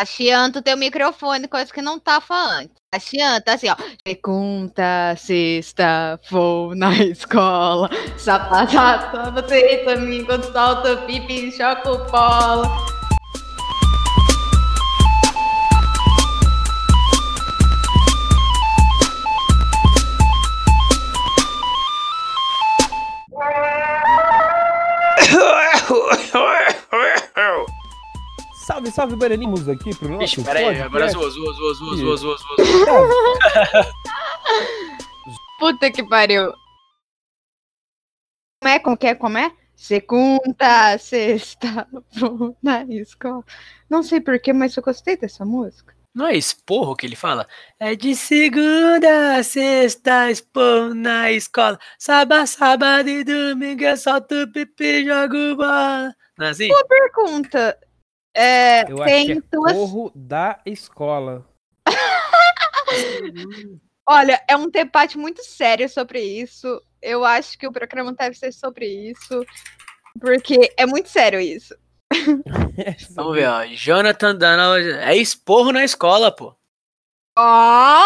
A Chianto tem o microfone, coisa que não tava antes. A Chianto, assim, ó. Segunda, sexta, vou na escola. Sapatata, você domingo, solta pipi, choco bola. Salve, salve, Bananinhos aqui pro nosso Ixi, peraí, podcast. agora zoou, zoou, zoou, zoou, zoou, zoou, zoou. Puta que pariu. Como é? Como que é? Como é? Segunda, sexta, vou na escola. Não sei porquê, mas eu gostei dessa música. Não é esporro que ele fala? É de segunda a sexta, esporro na escola. Sábado, sábado e domingo eu solto o pipi e jogo bola. Não é assim? Pergunta. É, Eu acho tem que é duas. corro da escola. Olha, é um debate muito sério sobre isso. Eu acho que o programa deve ser sobre isso. Porque é muito sério isso. Vamos ver, ó. Jonathan Dana. É esporro na escola, pô. Ó,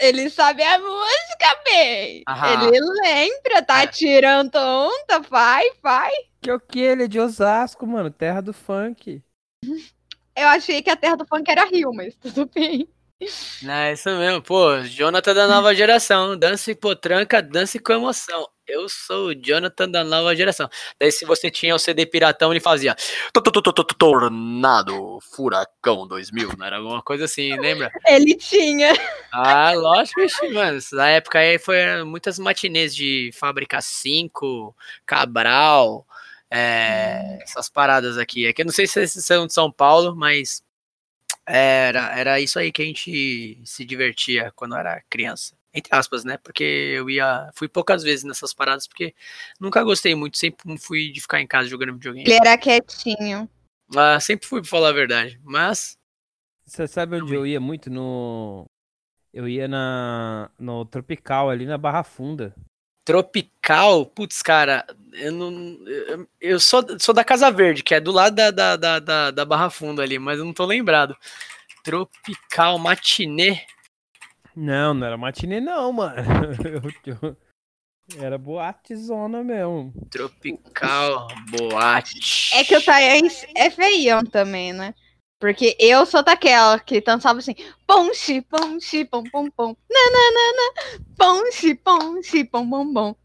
ele sabe a música bem. Aham. Ele lembra, tá É. tirando onda, vai, vai. Que o que? Ele é de Osasco, mano. Terra do funk. Eu achei que a terra do funk era Rio, mas tudo bem. Não, é isso mesmo, pô. Jonathan da nova geração. Dança e potranca, dança com emoção. Eu sou o Jonathan da nova geração. Daí, se você tinha o CD Piratão, ele fazia "Tu, tu, tu, tu, tu, tu, Tornado Furacão 2000. Não era alguma coisa assim, lembra? Ele tinha. Ah, lógico, mano. Na época aí foi muitas matinês de Fábrica 5, Cabral, é, essas paradas aqui. É que eu não sei se esses são de São Paulo, mas era, era isso aí que a gente se divertia quando era criança. Entre aspas, né? Porque eu ia. Fui poucas vezes nessas paradas, porque nunca gostei muito. Sempre fui de ficar em casa jogando videogame. Ele era quietinho. Ah, sempre fui, pra falar a verdade. Mas. Você sabe onde eu ia muito? No. Eu ia na. No Tropical, ali na Barra Funda. Tropical, putz, cara, eu não. Eu, eu sou, sou da Casa Verde, que é do lado da, da, da, da, da Barra Funda ali, mas eu não tô lembrado. Tropical Matinê. Não, não era matinê, não, mano. Era boatezona mesmo. Tropical Boate. É que o Thaís é feião também, né? Porque eu sou daquela que dançava assim, ponche, ponche, pom, pom, pom, nananana, ponche, ponche, pom, pom, pom.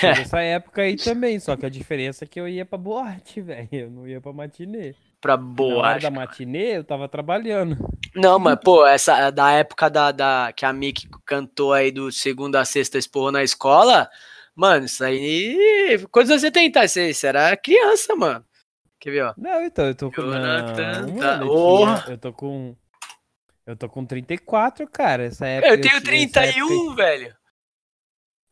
Sou dessa época aí também, só que a diferença é que eu ia pra boate, velho. Eu não ia pra matinê. pra Na boate. da matinê, eu tava trabalhando. Não, mas, pô, essa da época da, da que a Mick cantou aí do segunda a sexta esporro na escola, mano, isso aí. Quantos anos você tem, tá? Você, você era criança, mano. Quer ver, ó? Não, então, eu tô com. Jonathan Não, tá- Oh. eu tô com. Eu tô com 34, cara. Essa época. Eu tenho tinha- essa época- 31, velho.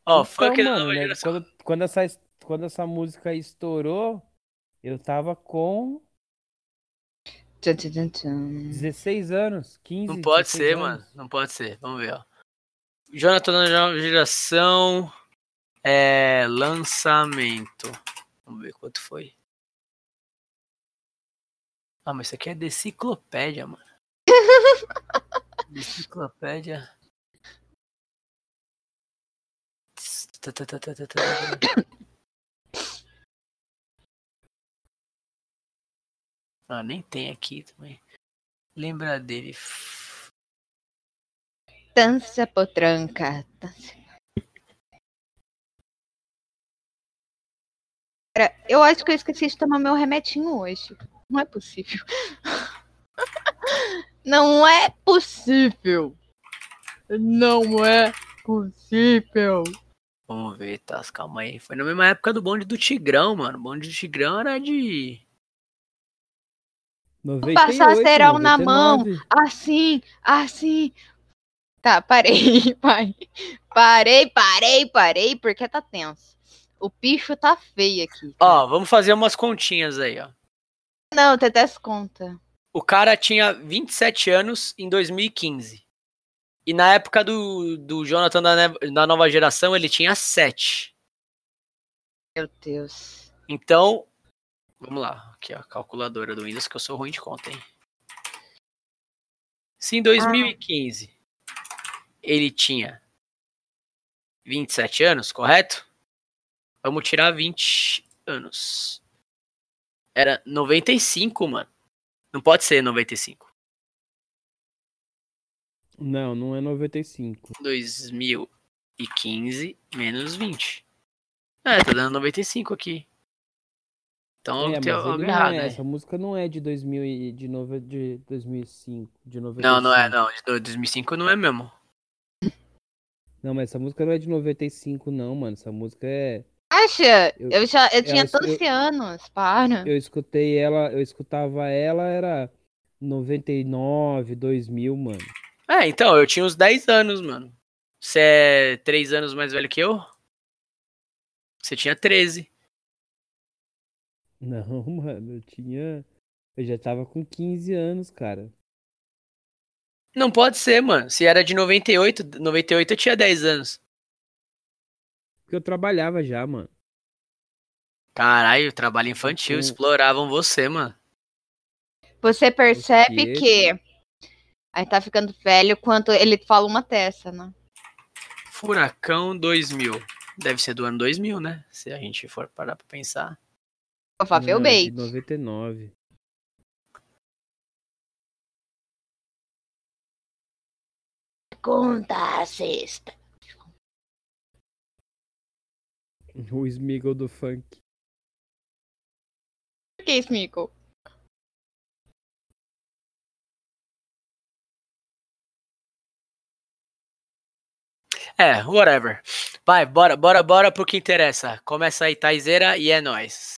Ó, Então, funk mano, nova né, geração. quando, quando, essa, es- quando essa música estourou, eu tava com Tchan, tchan, tchan, tchan. 16 anos, 15 Não pode 16 ser, anos. mano. Não pode ser. Vamos ver, ó. Jonathan nova geração. É. Lançamento. Vamos ver quanto foi. Ah, mas isso aqui é deciclopédia, mano. deciclopédia. Tá, tá, tá. Ah, nem tem aqui também. Lembra dele. Dança potranca. dança. Cara, eu acho que eu esqueci de tomar meu remetinho hoje. Não é possível. Não é possível. Não é possível. Vamos ver, tá? Calma aí. Foi na mesma época do bonde do Tigrão, mano. O bonde do Tigrão era de. 98, passar cerol na mão. 99. Assim, assim. Tá, parei, pai. Parei, parei, parei, porque tá tenso. O bicho tá feio aqui. Ó, vamos fazer umas continhas aí, ó. Não, até as contas. O cara tinha 27 anos em 2015. E na época do, do Jonathan da, da nova geração, ele tinha 7. Meu Deus. Então, Vamos lá, aqui a calculadora do Windows, que eu sou ruim de conta, hein? Se em 2015 ele tinha 27 anos, correto? Vamos tirar 20 anos. Era 95, mano. Não pode ser 95. Não, não é 95. 2015 menos 20. É, tá dando 95 aqui. Então É, tem algo não errado é, aí. essa música não é de 2000 e de, nove, de 2005, de 95. Não, não é, não. De 2005 não é mesmo. Não, mas essa música não é de 95 não, mano. Essa música é Acha? Eu- Eu, já eu tinha ela- 12 anos, para. eu escutei ela, eu escutava ela era 99, 2000, mano. É, então, eu tinha uns 10 anos, mano. Você é 3 anos mais velho que eu? Você tinha 13. Não, mano, eu tinha eu já tava com 15 anos, cara. Não pode ser, mano. Se era de 98, 98 eu tinha 10 anos. Porque eu trabalhava já, mano. Caralho, trabalho infantil, Com- exploravam você, mano. Você percebe que aí tá ficando velho quanto ele fala uma testa, né? Furacão 2000. Deve ser do ano 2000, né? Se a gente for parar pra pensar. É de Bait. 99. Conta a sexta. O Smiggle do funk. O que é Mico? É, whatever. Vai, bora, bora, bora pro que interessa. Começa aí, Taizeira, e é nóis.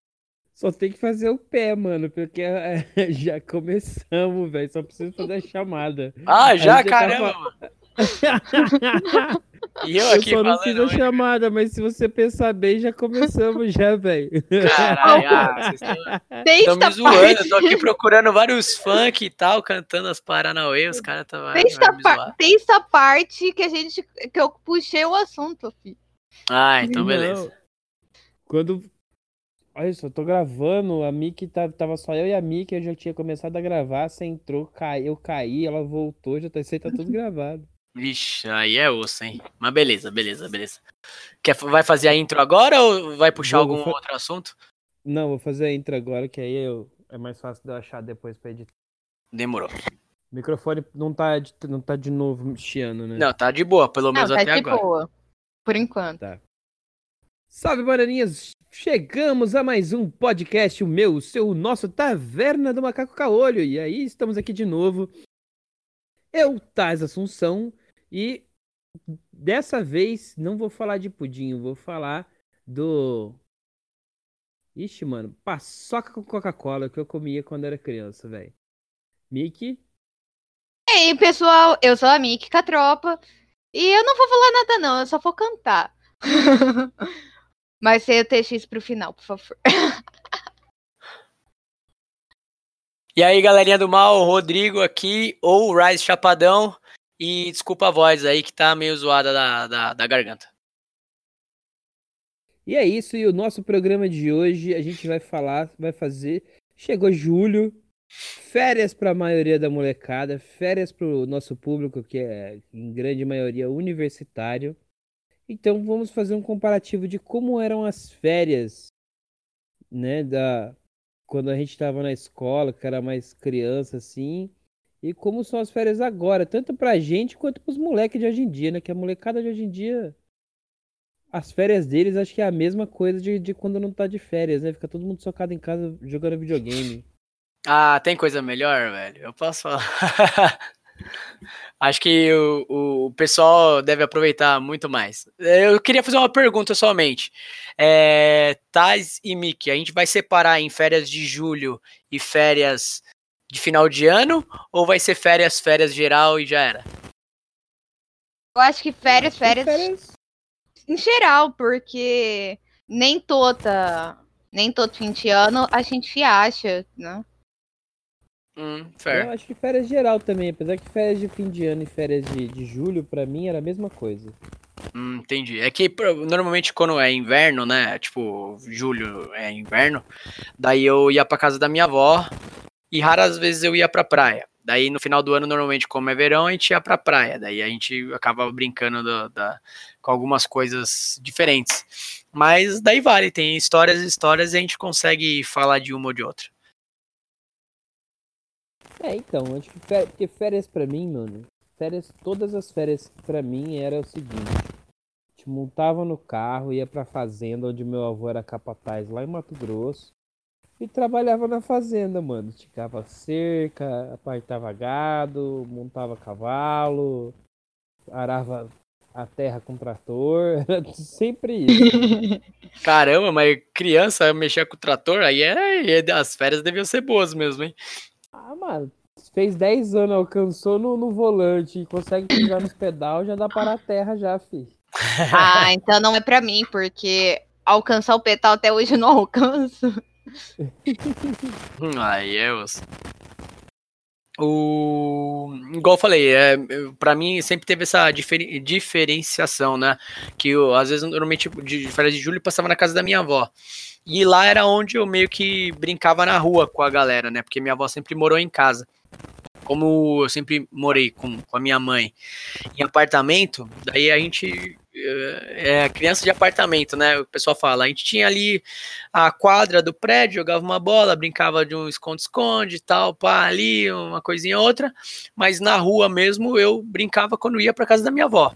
Só tem que fazer o pé, mano, porque é, já começamos, velho. Só preciso fazer a chamada. Ah, já, já tá caramba, mano. E eu Eu aqui só não fiz a chamada, mas se você pensar bem, já começamos já, velho. Caralho, ah, vocês estão me zoando. parte, Eu tô aqui procurando vários funk e tal, cantando as Paranauê. Os caras tá, vai, desde vai a me par- zoar. desde a parte que a gente que eu puxei o assunto, filho. Ah, então Não. beleza. Quando. Olha só, eu tô gravando, a Miki tá, tava só eu e a Miki, eu já tinha começado a gravar, você entrou, cai, eu caí, ela voltou, já tá, isso aí tá tudo gravado. Vixe, aí é osso, hein? Mas beleza, beleza, beleza. Quer, vai fazer a intro agora ou vai puxar Vou, vou algum fa- outro assunto? Não, vou fazer a intro agora, que aí eu, é mais fácil de eu achar depois pra editar. Demorou. O microfone não tá, de- não tá de novo chiando, né? Não, tá de boa, pelo Não, menos tá até de agora. boa. Por enquanto. Salve, bananinhas! Chegamos a mais um podcast, o meu, o seu, o nosso Taverna do Macaco Caolho. E aí, estamos aqui de novo. Eu, Taz Assunção, e dessa vez não vou falar de pudim, vou falar do. Ixi, mano, paçoca com Coca-Cola que eu comia quando era criança, velho. Mickey, E aí, pessoal, eu sou a Miki Catropa. E eu não vou falar nada, não, eu só vou cantar. Mas sem o TX pro final, por favor. E aí, galerinha do mal, Rodrigo aqui, ou Rise Chapadão. E desculpa a voz aí que tá meio zoada da, da, da garganta. E é isso, e o nosso programa de hoje a gente vai falar, vai fazer. Chegou julho, férias para a maioria da molecada, férias para o nosso público, que é em grande maioria universitário. Então vamos fazer um comparativo de como eram as férias, né, da quando a gente estava na escola, que era mais criança assim, e como são as férias agora, tanto pra gente quanto pros moleques de hoje em dia, né, que a molecada de hoje em dia as férias deles acho que é a mesma coisa de, de quando não tá de férias, né? Fica todo mundo socado em casa jogando videogame. Ah, tem coisa melhor, velho? Eu posso falar. Acho que o, o pessoal deve aproveitar muito mais. Eu queria fazer uma pergunta somente. É, e Miki, a gente vai separar em férias de julho e férias de final de ano? Ou vai ser férias, férias geral e já era? Eu acho que férias, Acho que férias em geral, porque nem toda, nem todo fim de ano a gente acha, né? Hum, Eu fair. acho que férias geral também, apesar que férias de fim de ano e férias de, de julho, pra mim, era a mesma coisa. Hum, entendi. É que normalmente quando é inverno, né? Tipo, julho é inverno. Daí eu ia pra casa da minha avó e raras vezes eu ia pra praia. Daí no final do ano, normalmente, como é verão, a gente ia pra praia. Daí a gente acaba brincando da- com algumas coisas diferentes. Mas daí vale, tem histórias e histórias e a gente consegue falar de uma ou de outra. É, então, acho que férias, porque férias pra mim, mano, férias, todas as férias pra mim era o seguinte. Gente montava no carro, ia pra fazenda onde meu avô era capataz lá em Mato Grosso. E trabalhava na fazenda, mano. Ticava cerca, apartava gado, montava cavalo, arava a terra com trator. Era sempre isso. Caramba, mas criança mexer com o trator, aí é, é- as férias deviam ser boas mesmo, hein? Ah, mano, fez 10 anos, alcançou no, no volante e consegue pisar nos pedal, já dá para a terra já, fi. Ah, então não é pra mim, porque alcançar o petal até hoje eu não alcanço. Hum, Aí é. O... Igual eu falei, é, eu- pra mim sempre teve essa diferen- diferenciação, né? Que eu, às vezes, normalmente, de férias de julho, eu passava na casa da minha avó. E lá era onde eu meio que brincava na rua com a galera, né? Porque minha avó sempre morou em casa. Como eu sempre morei com, com a minha mãe em apartamento, daí a gente é, é criança de apartamento, né? O pessoal fala. A gente tinha ali a quadra do prédio, jogava uma bola, brincava de um esconde-esconde tal, pá, ali, uma coisinha ou outra. Mas na rua mesmo eu brincava quando ia pra casa da minha avó.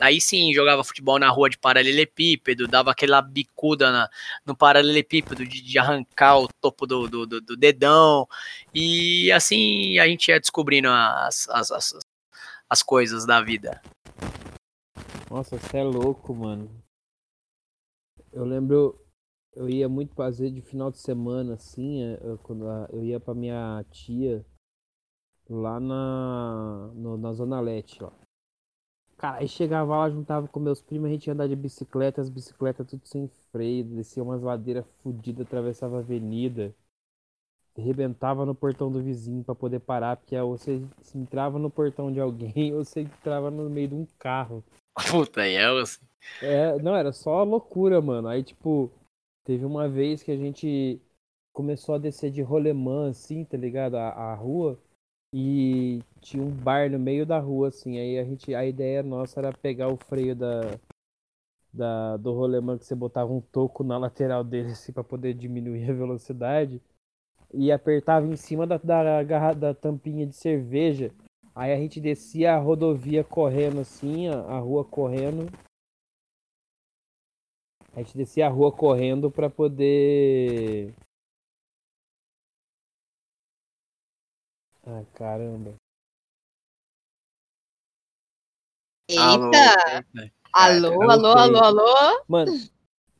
Aí sim, jogava futebol na rua de paralelepípedo, dava aquela bicuda na- no paralelepípedo de, de arrancar o topo do, do, do- do dedão. E assim a gente ia descobrindo as, as, as, as coisas da vida. Nossa, você é louco, mano. Eu lembro, eu ia muito fazer de final de semana, assim, é, eu, quando eu ia pra minha tia lá na, no- na Zona Leste, ó. Cara, aí chegava lá, juntava com meus primos, a gente ia andar de bicicleta, as bicicletas tudo sem freio, descia umas ladeiras fodidas, atravessava a avenida, arrebentava no portão do vizinho pra poder parar, porque ou você entrava no portão de alguém ou você entrava no meio de um carro. Puta, aí é assim. É, não, era só loucura, mano. Aí, tipo, teve uma vez que a gente começou a descer de rolemã, assim, tá ligado? A, a rua. E tinha um bar no meio da rua, assim. Aí a gente, a ideia nossa era pegar o freio da, da, do rolemã, que você botava um toco na lateral dele, assim, pra poder diminuir a velocidade. E apertava em cima da, da, garra- da tampinha de cerveja. Aí a gente descia a rodovia correndo, assim, a, a rua correndo. A gente descia a rua correndo pra poder. Ai, caramba. Eita! Alô, voltei. alô, alô, alô? Mano,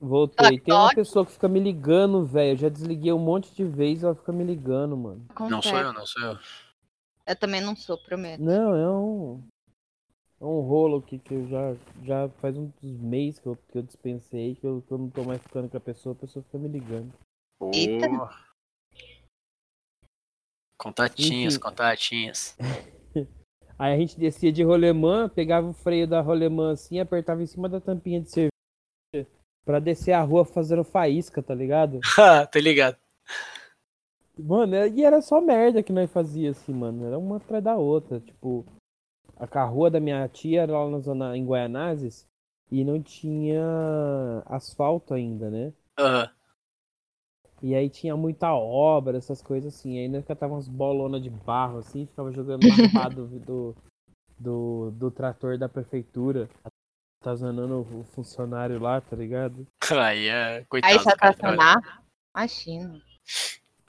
voltei. Tem uma pessoa que fica me ligando, velho. Eu já desliguei um monte de vezes ela fica me ligando, mano. Não sou eu, não sou eu. Eu também não sou, prometo. Não, é um. É um rolo aqui que eu já. Já faz uns meses que eu, que eu dispensei, que eu, que eu não tô mais ficando com a pessoa, a pessoa fica me ligando. Eita. Enfim. contatinhas. Aí a gente descia de rolemã, pegava o freio da rolemã assim, apertava em cima da tampinha de cerveja pra descer a rua fazendo faísca, tá ligado? Tô ligado. Mano, e era só merda que nós fazia assim, mano. Era uma atrás da outra. Tipo, a ca- a rua da minha tia era lá na zona em Guaianazes e não tinha asfalto ainda, né? Aham. E aí tinha muita obra, essas coisas assim. Aí nós catava umas bolonas de barro assim, ficava jogando na pá do, do, do, do trator da prefeitura. Atazanando o funcionário lá, tá ligado? Aí é. Coitado. Aí se cara. atracionar. Imagina.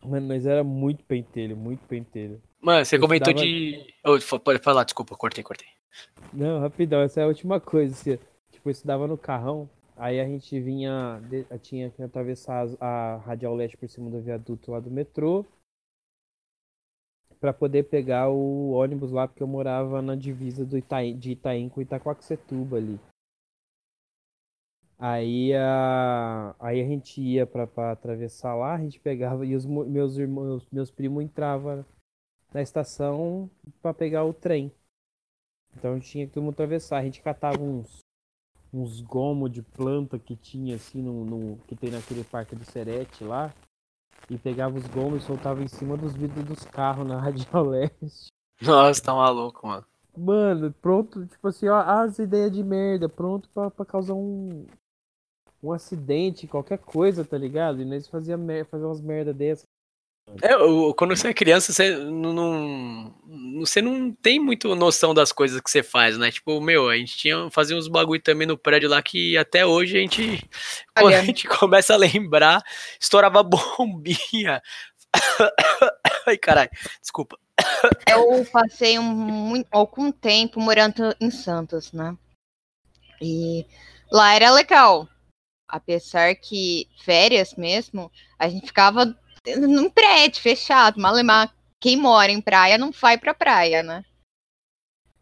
Mano, mas era muito pentelho, muito pentelho. Mano, você Eu comentou de. Fa- pode falar, desculpa, cortei, cortei. Não, rapidão, essa é a última coisa. Assim, tipo, eu estudava no carrão, aí a gente vinha, tinha que atravessar a Radial Leste por cima do viaduto lá do metrô pra poder pegar o ônibus lá, porque eu morava na divisa do Itaim, de Itaim com Itacoaxetuba ali. Aí a, aí a gente ia pra, pra atravessar lá, a gente pegava e os meus irmãos, meus primos entravam na estação pra pegar o trem. Então tinha que todo mundo atravessar. A gente catava uns, uns gomos de planta que tinha assim no, no, que tem naquele parque do Serete lá. E pegava os gomos e soltava em cima dos vidros dos carros na Radial Leste. Nossa, tá maluco, mano. Mano, pronto, tipo assim, ó, as ideias de merda, pronto pra, pra causar um, um acidente, qualquer coisa, tá ligado? E nós fazia, mer fazia umas merda dessas. É, quando você é criança, você não, não, você não tem muito noção das coisas que você faz, né? Tipo, meu, a gente tinha fazia uns bagulho também no prédio lá que até hoje a gente, quando a gente começa a lembrar, estourava bombinha. Ai, caralho, desculpa. Eu passei um, algum tempo morando em Santos, né? E lá era legal. Apesar que férias mesmo, a gente ficava num prédio fechado, malemar. Quem mora em praia não vai pra praia, né?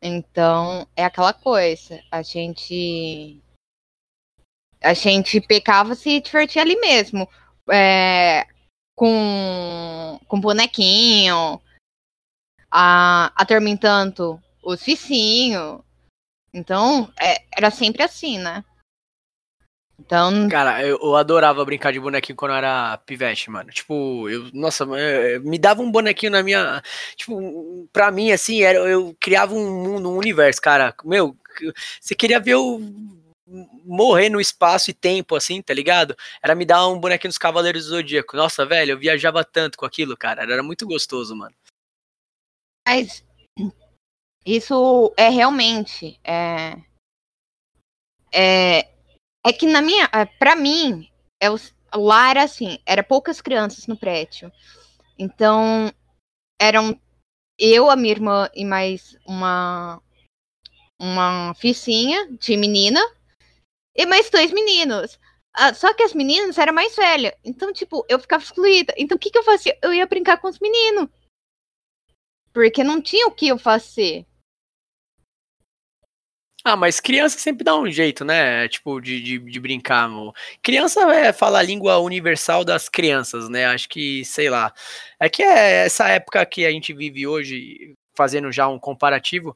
Então, é aquela coisa. A gente. A gente pecava se divertir ali mesmo. É, com, com bonequinho, a, atormentando os vizinhos. Então, é, era sempre assim, né? Então. Cara, eu, eu, adorava brincar de bonequinho quando eu era pivete, mano. Tipo, eu. Nossa, eu, me dava um bonequinho na minha. Tipo, pra mim, assim, era, eu criava um mundo, um universo, cara. Meu, você queria ver o. Morrer no espaço e tempo, assim, tá ligado? Era me dar um bonequinho dos Cavaleiros do Zodíaco. Nossa, velho, eu viajava tanto com aquilo, cara. Era muito gostoso, mano. Mas isso é realmente. É, é, é que na minha, é, para mim, é o, lá era assim, era poucas crianças no prédio. Então, eram eu, a minha irmã e mais uma uma ficinha de menina e mais dois meninos. Ah, só que as meninas eram mais velhas. Então, tipo, eu ficava excluída. Então, o que, que eu fazia? Eu ia brincar com os meninos. Porque não tinha o que eu fazer. Ah, mas criança sempre dá um jeito, né? Tipo, de, de, de brincar. Mo. Criança é falar a língua universal das crianças, né? Acho que, sei lá. É que é essa época que a gente vive hoje, fazendo já um comparativo,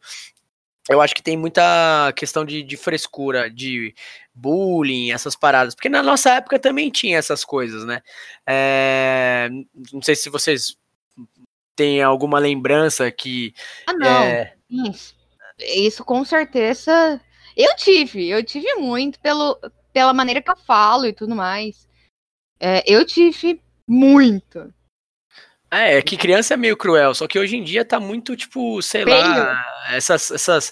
eu acho que tem muita questão de, de frescura, de bullying, essas paradas. Porque na nossa época também tinha essas coisas, né? É, não sei se vocês têm alguma lembrança que. Ah, não. É, Isso isso com certeza eu tive, eu tive muito pelo, pela maneira que eu falo e tudo mais. É, eu tive muito. É, é que criança é meio cruel, só que hoje em dia tá muito, tipo, sei lá, essas, essas.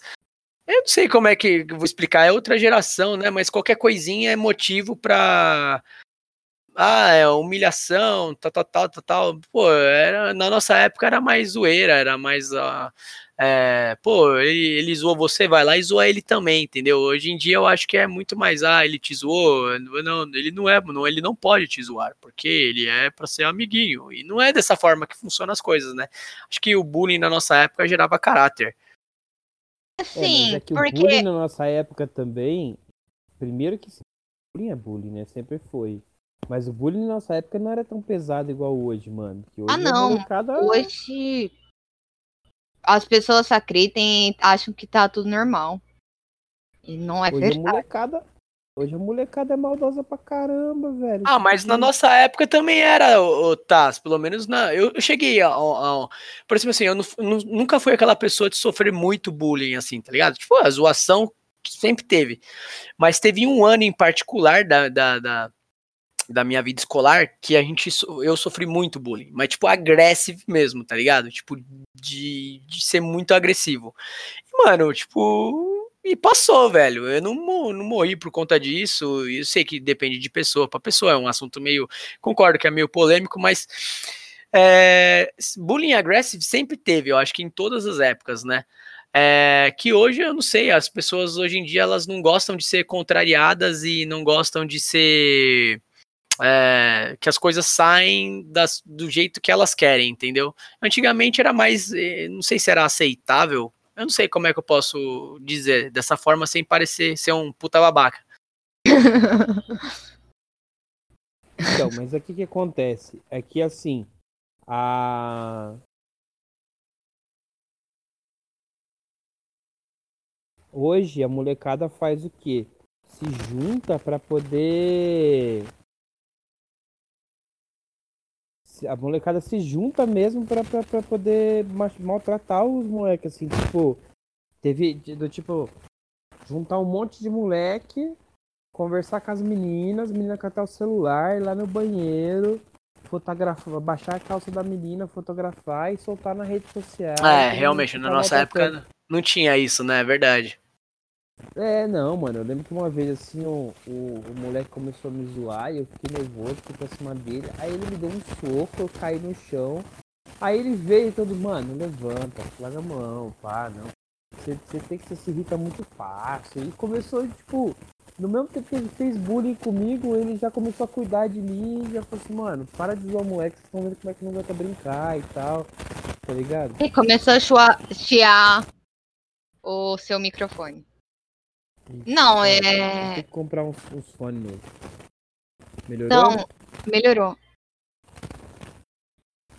Eu não sei como é que vou explicar, é outra geração, né? Mas qualquer coisinha é motivo pra. Ah, é humilhação, tal, tal, tal, tal, tal. Pô, era, na nossa época era mais zoeira, era mais. Uh, é, pô, ele, ele zoou você, vai lá e zoa ele também, entendeu? Hoje em dia eu acho que é muito mais, ah, ele te zoou, não, ele não é, não, ele não pode te zoar, porque ele é para ser amiguinho, e não é dessa forma que funcionam as coisas, né? Acho que o bullying na nossa época gerava caráter. Sim, é, é que porque... o bullying na nossa época também, primeiro que bullying é bullying, né? Sempre foi. Mas o bullying na nossa época não era tão pesado igual hoje, mano. Hoje ah, não. Hoje as pessoas acreditam e acham que tá tudo normal. E não é hoje verdade. A molecada, hoje a molecada é maldosa pra caramba, velho. Ah, mas na nossa época também era, o Taz, pelo menos na. Eu, eu cheguei a, a, a, Por exemplo, assim, eu não, nunca fui aquela pessoa de sofrer muito bullying, assim, tá ligado? Tipo, a zoação sempre teve. Mas teve um ano em particular da, da, da da minha vida escolar que a gente eu sofri muito bullying, mas tipo agressivo mesmo, tá ligado? Tipo de, de ser muito agressivo. E, mano, tipo, e passou, velho. Eu não, não morri por conta disso. Eu sei que depende de pessoa para pessoa, é um assunto meio, concordo que é meio polêmico, mas é, bullying agressivo sempre teve, eu acho que em todas as épocas, né? É, que hoje eu não sei, as pessoas hoje em dia elas não gostam de ser contrariadas e não gostam de ser é, que as coisas saem das, do jeito que elas querem, entendeu? Antigamente era mais, eh, não sei se era aceitável, eu não sei como é que eu posso dizer dessa forma sem parecer ser um puta babaca. Então, mas aqui que acontece é que assim, a hoje a molecada faz o quê? se junta pra poder. A molecada se junta mesmo pra, pra, pra poder ma- maltratar os moleques, assim, tipo. Teve do tipo. Juntar um monte de moleque, conversar com as meninas, as meninas catar o celular, ir lá no banheiro, fotografar, baixar a calça da menina, fotografar e soltar na rede social. É, realmente, na nossa época não tinha isso, né? É verdade. É, não, mano. Eu lembro que uma vez assim o, o, o moleque começou a me zoar e eu fiquei nervoso, fui pra cima dele. Aí ele me deu um soco, eu caí no chão. Aí ele veio todo, mano, levanta, larga a mão, pá, não. Você, tem que se irrita muito fácil. E começou, tipo, no mesmo tempo que ele fez bullying comigo, ele já começou a cuidar de mim e já falou assim, mano, para de zoar o moleque, vocês estão vendo como é que não aguenta brincar e tal. Tá ligado? E começou a chiar o seu microfone. Não, Tem é. que comprar uns, uns fones novos. Melhorou? Não, melhorou.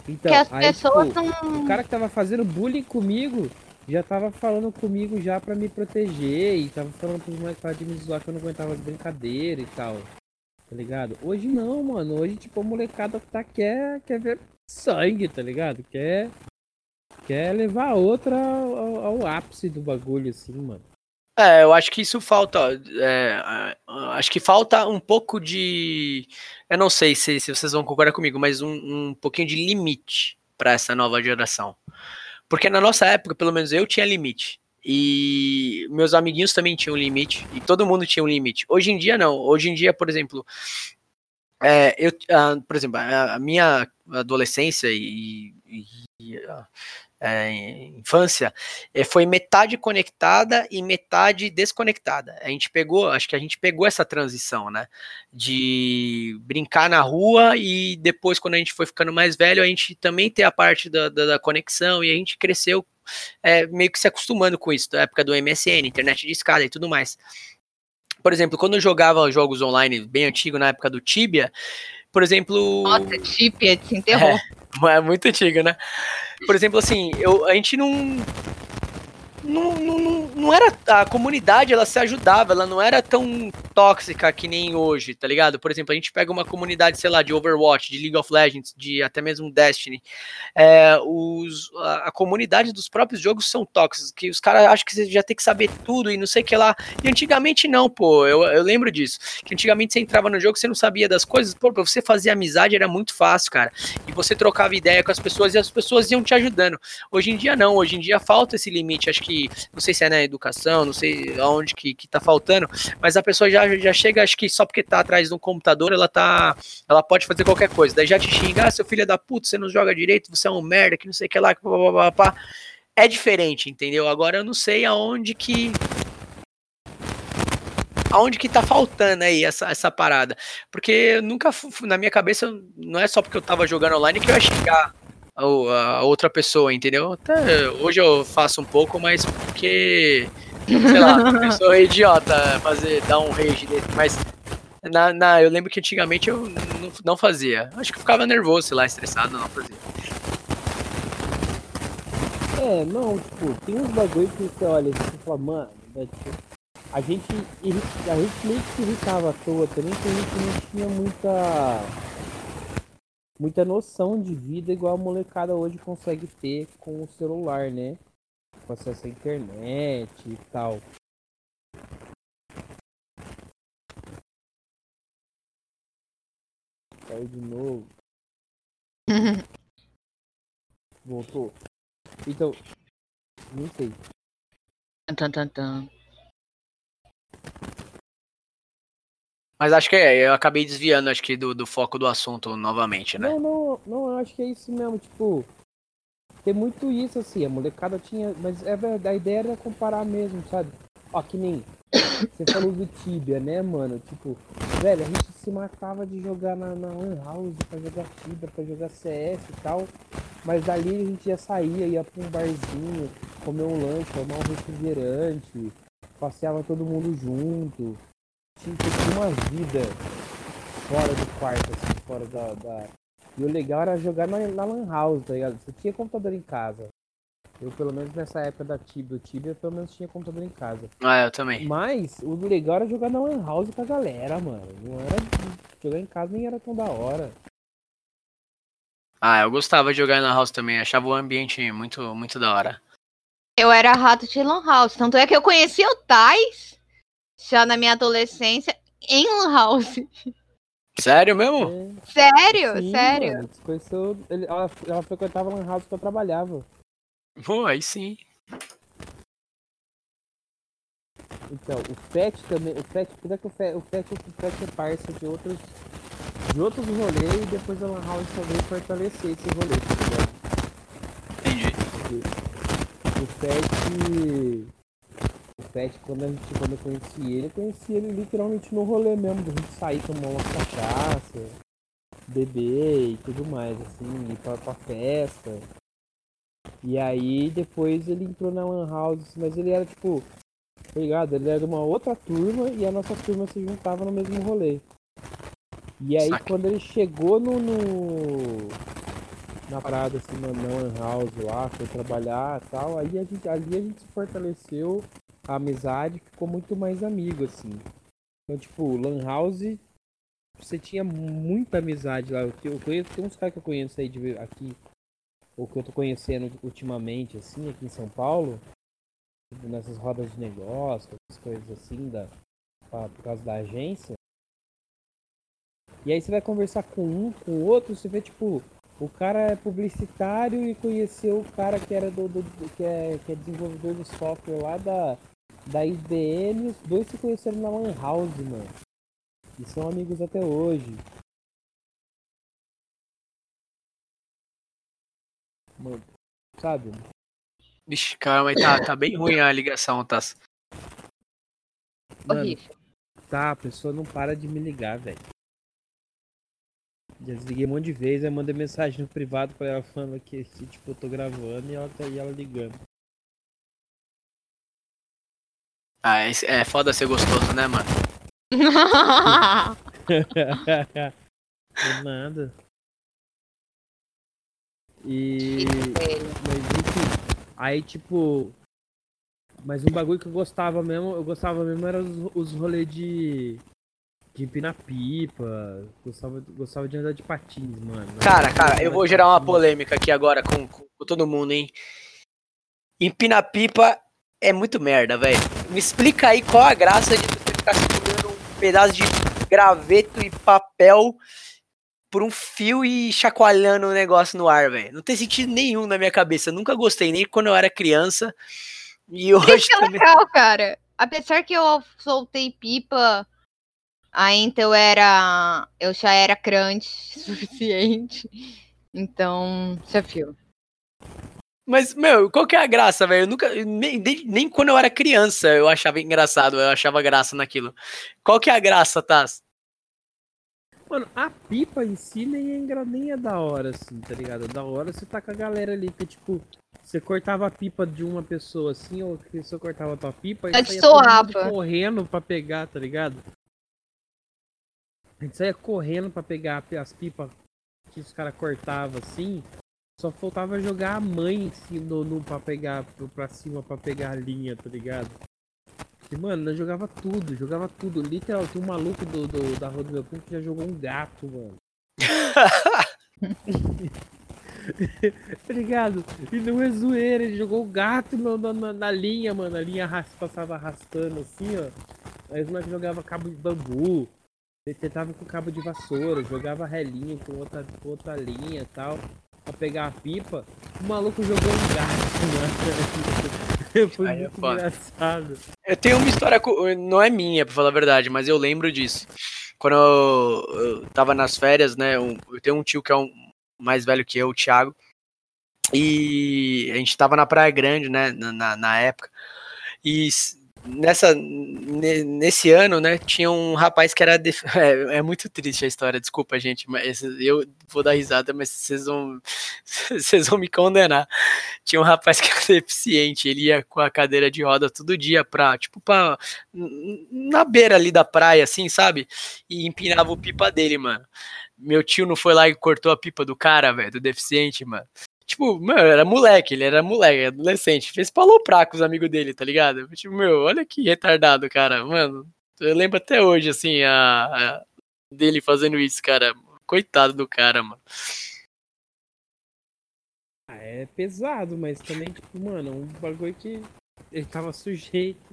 Então, Porque as aí, pessoas tipo, não. O cara que tava fazendo bullying comigo já tava falando comigo já pra me proteger e tava falando pros moleques de me zoar que eu não aguentava as brincadeiras e tal. Tá ligado? Hoje não, mano. Hoje, tipo, a molecada tá, quer, quer ver sangue, tá ligado? Quer, quer levar a outra ao, ao ápice do bagulho, assim, mano. É, eu acho que isso falta. é, acho que falta um pouco de. Eu não sei se, se vocês vão concordar comigo, mas um, um pouquinho de limite para essa nova geração. Porque na nossa época, pelo menos eu tinha limite. E meus amiguinhos também tinham limite. E todo mundo tinha um limite. Hoje em dia, não. Hoje em dia, por exemplo. é, eu, ah, por exemplo, a, a minha adolescência e, e- e, é, infância é, foi metade conectada e metade desconectada. A gente pegou, acho que a gente pegou essa transição, né? De brincar na rua e depois, quando a gente foi ficando mais velho, a gente também ter a parte da, da, da conexão e a gente cresceu é, meio que se acostumando com isso, da época do MSN, internet de escada e tudo mais. Por exemplo, quando eu jogava jogos online bem antigo, na época do Tibia, por exemplo. Nossa, chip, se enterrou. É muito antiga, né? Por exemplo, assim, eu, a gente não, não, não, não, não era. A comunidade ela se ajudava, ela não era tão tóxica que nem hoje, tá ligado? Por exemplo, a gente pega uma comunidade, sei lá, de Overwatch, de League of Legends, de até mesmo Destiny. É, os, a, a comunidade dos próprios jogos são tóxicos, que os caras acham que você já tem que saber tudo e não sei o que lá. E antigamente não, pô, eu, eu lembro disso. Que antigamente você entrava no jogo, você não sabia das coisas, pô, pra você fazer amizade era muito fácil, cara. E você trocava ideia com as pessoas e as pessoas iam te ajudando. Hoje em dia não, hoje em dia falta esse limite, acho que, não sei se é na educação, não sei aonde que, que tá faltando, mas a pessoa já, já chega, acho que só porque tá atrás de um computador, ela tá, ela pode fazer qualquer coisa, daí já te xinga, ah, seu filho é da puta, você não joga direito, você é um merda, que não sei o que lá, que pá, pá, pá, pá. é diferente, entendeu? Agora eu não sei aonde que aonde que tá faltando aí essa, essa parada. Porque nunca, na minha cabeça, não é só porque eu tava jogando online que eu ia xingar a, a outra pessoa, entendeu? Até hoje eu faço um pouco, mas porque, sei lá, pessoa é idiota fazer, dar um rage desse, mas na, na- eu lembro que antigamente eu não, não fazia. Acho que eu ficava nervoso, sei lá, estressado, não fazia. É, não, tipo, tem uns bagulho que você olha e você fala, mano, né, tipo, a gente, a gente meio que se irritava à toa também, porque a gente não tinha muita muita noção de vida igual a molecada hoje consegue ter com o celular, né? Com acesso à internet e tal. Caiu de novo. Voltou. Então, não sei. Tan, tan, tan. Mas acho que é, eu acabei desviando, acho que do, do foco do assunto novamente, né? Não, não, não, eu acho que é isso mesmo, tipo. Tem muito isso assim, a molecada tinha. Mas é verdade, a ideia era comparar mesmo, sabe? Ó, que nem. Você falou do Tibia, né, mano? Tipo, velho, a gente se matava de jogar na, na Lan House pra jogar Tibia, pra jogar CS e tal. Mas dali a gente já saía, ia pra um barzinho, comer um lanche, tomar um refrigerante, passeava todo mundo junto. Tinha, tinha uma vida fora do quarto, assim, fora da, da- E o legal era jogar na, na Lan House, tá ligado? Você tinha computador em casa. Eu, pelo menos nessa época da Tibia, o Tibia pelo menos tinha computador em casa. Ah, eu também. Mas o legal era jogar na Lan House com a galera, mano. Não era. Jogar em casa nem era tão da hora. Ah, eu gostava de jogar na house também, achava o ambiente muito, muito da hora. Eu era rato de Lan House. Tanto é que eu conheci o Tais já na minha adolescência em Lan House. Sério mesmo? É, Sério, sim, sério. mano, conheceu, ele- ela, ela frequentava a Lan House que eu trabalhava. Pô, aí sim. Então, o FET também. O FET, apesar que o FET, o FET, o FET é parça de outros. De outros rolês e depois a Lan House veio fortalecer esse rolê, tá ligado? Entendi. O FET. O FET, quando, a gente, quando eu conheci ele, eu conheci ele literalmente no rolê mesmo, da gente sair tomar uma cachaça, beber e tudo mais, assim, ir pra, pra festa. E aí depois ele entrou na Lan House, mas ele era tipo, tá ligado? Ele era de uma outra turma e a nossa turma se juntava no mesmo rolê. E aí Saca. quando ele chegou no, no- na parada assim, na Lan House lá, foi trabalhar e tal, aí a gente, ali a gente se fortaleceu, a amizade ficou muito mais amigo, assim. Então, tipo, Lan House, você tinha muita amizade lá. Eu, conheço, tem uns caras que eu conheço aí de, aqui, ou que eu tô conhecendo ultimamente, assim, aqui em São Paulo, nessas rodas de negócio, essas coisas assim, da, pra- por causa da agência. E aí você vai conversar com um, com o outro, você vê, tipo, o cara é publicitário e conheceu o cara que era do, do- do- que, é, que é desenvolvedor de software lá da, da IBM, os dois se conheceram na Lan House, mano. E são amigos até hoje. Mano, sabe? Vixe, cara, mas tá, tá bem ruim a ligação, tá? Mano, tá, a pessoa não para de me ligar, velho. Já desliguei um monte de vezes, aí mandei mensagem no privado pra ela falando que tipo, eu tô gravando e ela tá e ela ligando. Ah, é, é foda ser gostoso, né, mano? Nada. E. Mas enfim. Aí tipo. Mas um bagulho que eu gostava mesmo, eu gostava mesmo era os, os rolês de. De empinar pipa. Gostava, gostava de andar de patins, mano. Cara, cara, eu vou gerar uma polêmica aqui agora com, com- com todo mundo, hein? Empina-pipa é muito merda, velho. Me explica aí qual a graça de você ficar segurando um pedaço de graveto e papel por um fio e chacoalhando o negócio no ar, velho. Não tem sentido nenhum na minha cabeça. Eu nunca gostei, nem quando eu era criança. E hoje Isso é também. legal, cara. Apesar que eu soltei pipa, ainda eu era. Eu já era crunch suficiente. Então, desafio. Mas, meu, qual que é a graça, velho? Eu nunca. Nem, nem, nem quando eu era criança eu achava engraçado, eu achava graça naquilo. Qual que é a graça, Taz? Mano, a pipa em si nem é, engra- nem é da hora, assim, tá ligado? Da hora você tá com a galera ali, que tipo, você cortava a pipa de uma pessoa assim, ou que você cortava a tua pipa e saía correndo pra pegar, tá ligado? A gente saía correndo pra pegar as pipas que os caras cortavam assim. Só faltava jogar a mãe em cima no, no, pra pegar pra cima pra pegar a linha, tá ligado? E, mano, nós jogava tudo, jogava tudo. Literal, tinha um maluco do, do- da meu primo que já jogou um gato, mano. tá ligado? E não é zoeira, ele jogou o gato no- na, na linha, mano. A linha passava arrastando assim, ó. Aí moleques jogavam cabo de bambu. Ele tentava com cabo de vassoura, jogava relinho com outra, com outra linha e tal. Pra pegar a pipa. O maluco jogou um gato, mano. Foi Aí é muito foda. engraçado. Eu tenho uma história, não é minha, pra falar a verdade, mas eu lembro disso. Quando eu, eu tava nas férias, né? um- eu tenho um tio que é um mais velho que eu, o Thiago. E a gente tava na Praia Grande, né? Na, na, época. E nessa, ne- nesse ano, né? Tinha um rapaz que era. É, é muito triste a história, desculpa, gente. Mas eu vou dar risada, mas vocês vão, vocês vão me condenar tinha um rapaz que era deficiente, ele ia com a cadeira de roda todo dia pra, tipo, pra, na beira ali da praia, assim, sabe? E empinava o pipa dele, mano. Meu tio não foi lá e cortou a pipa do cara, velho, do deficiente, mano. Tipo, meu, era moleque, ele era moleque, adolescente. Fez pra aloprar com os amigos dele, tá ligado? Tipo, meu, olha que retardado, cara. Mano, eu lembro até hoje, assim, a, a dele fazendo isso, cara. Coitado do cara, mano. Ah, é pesado, mas também, tipo, mano, um bagulho que ele tava sujeito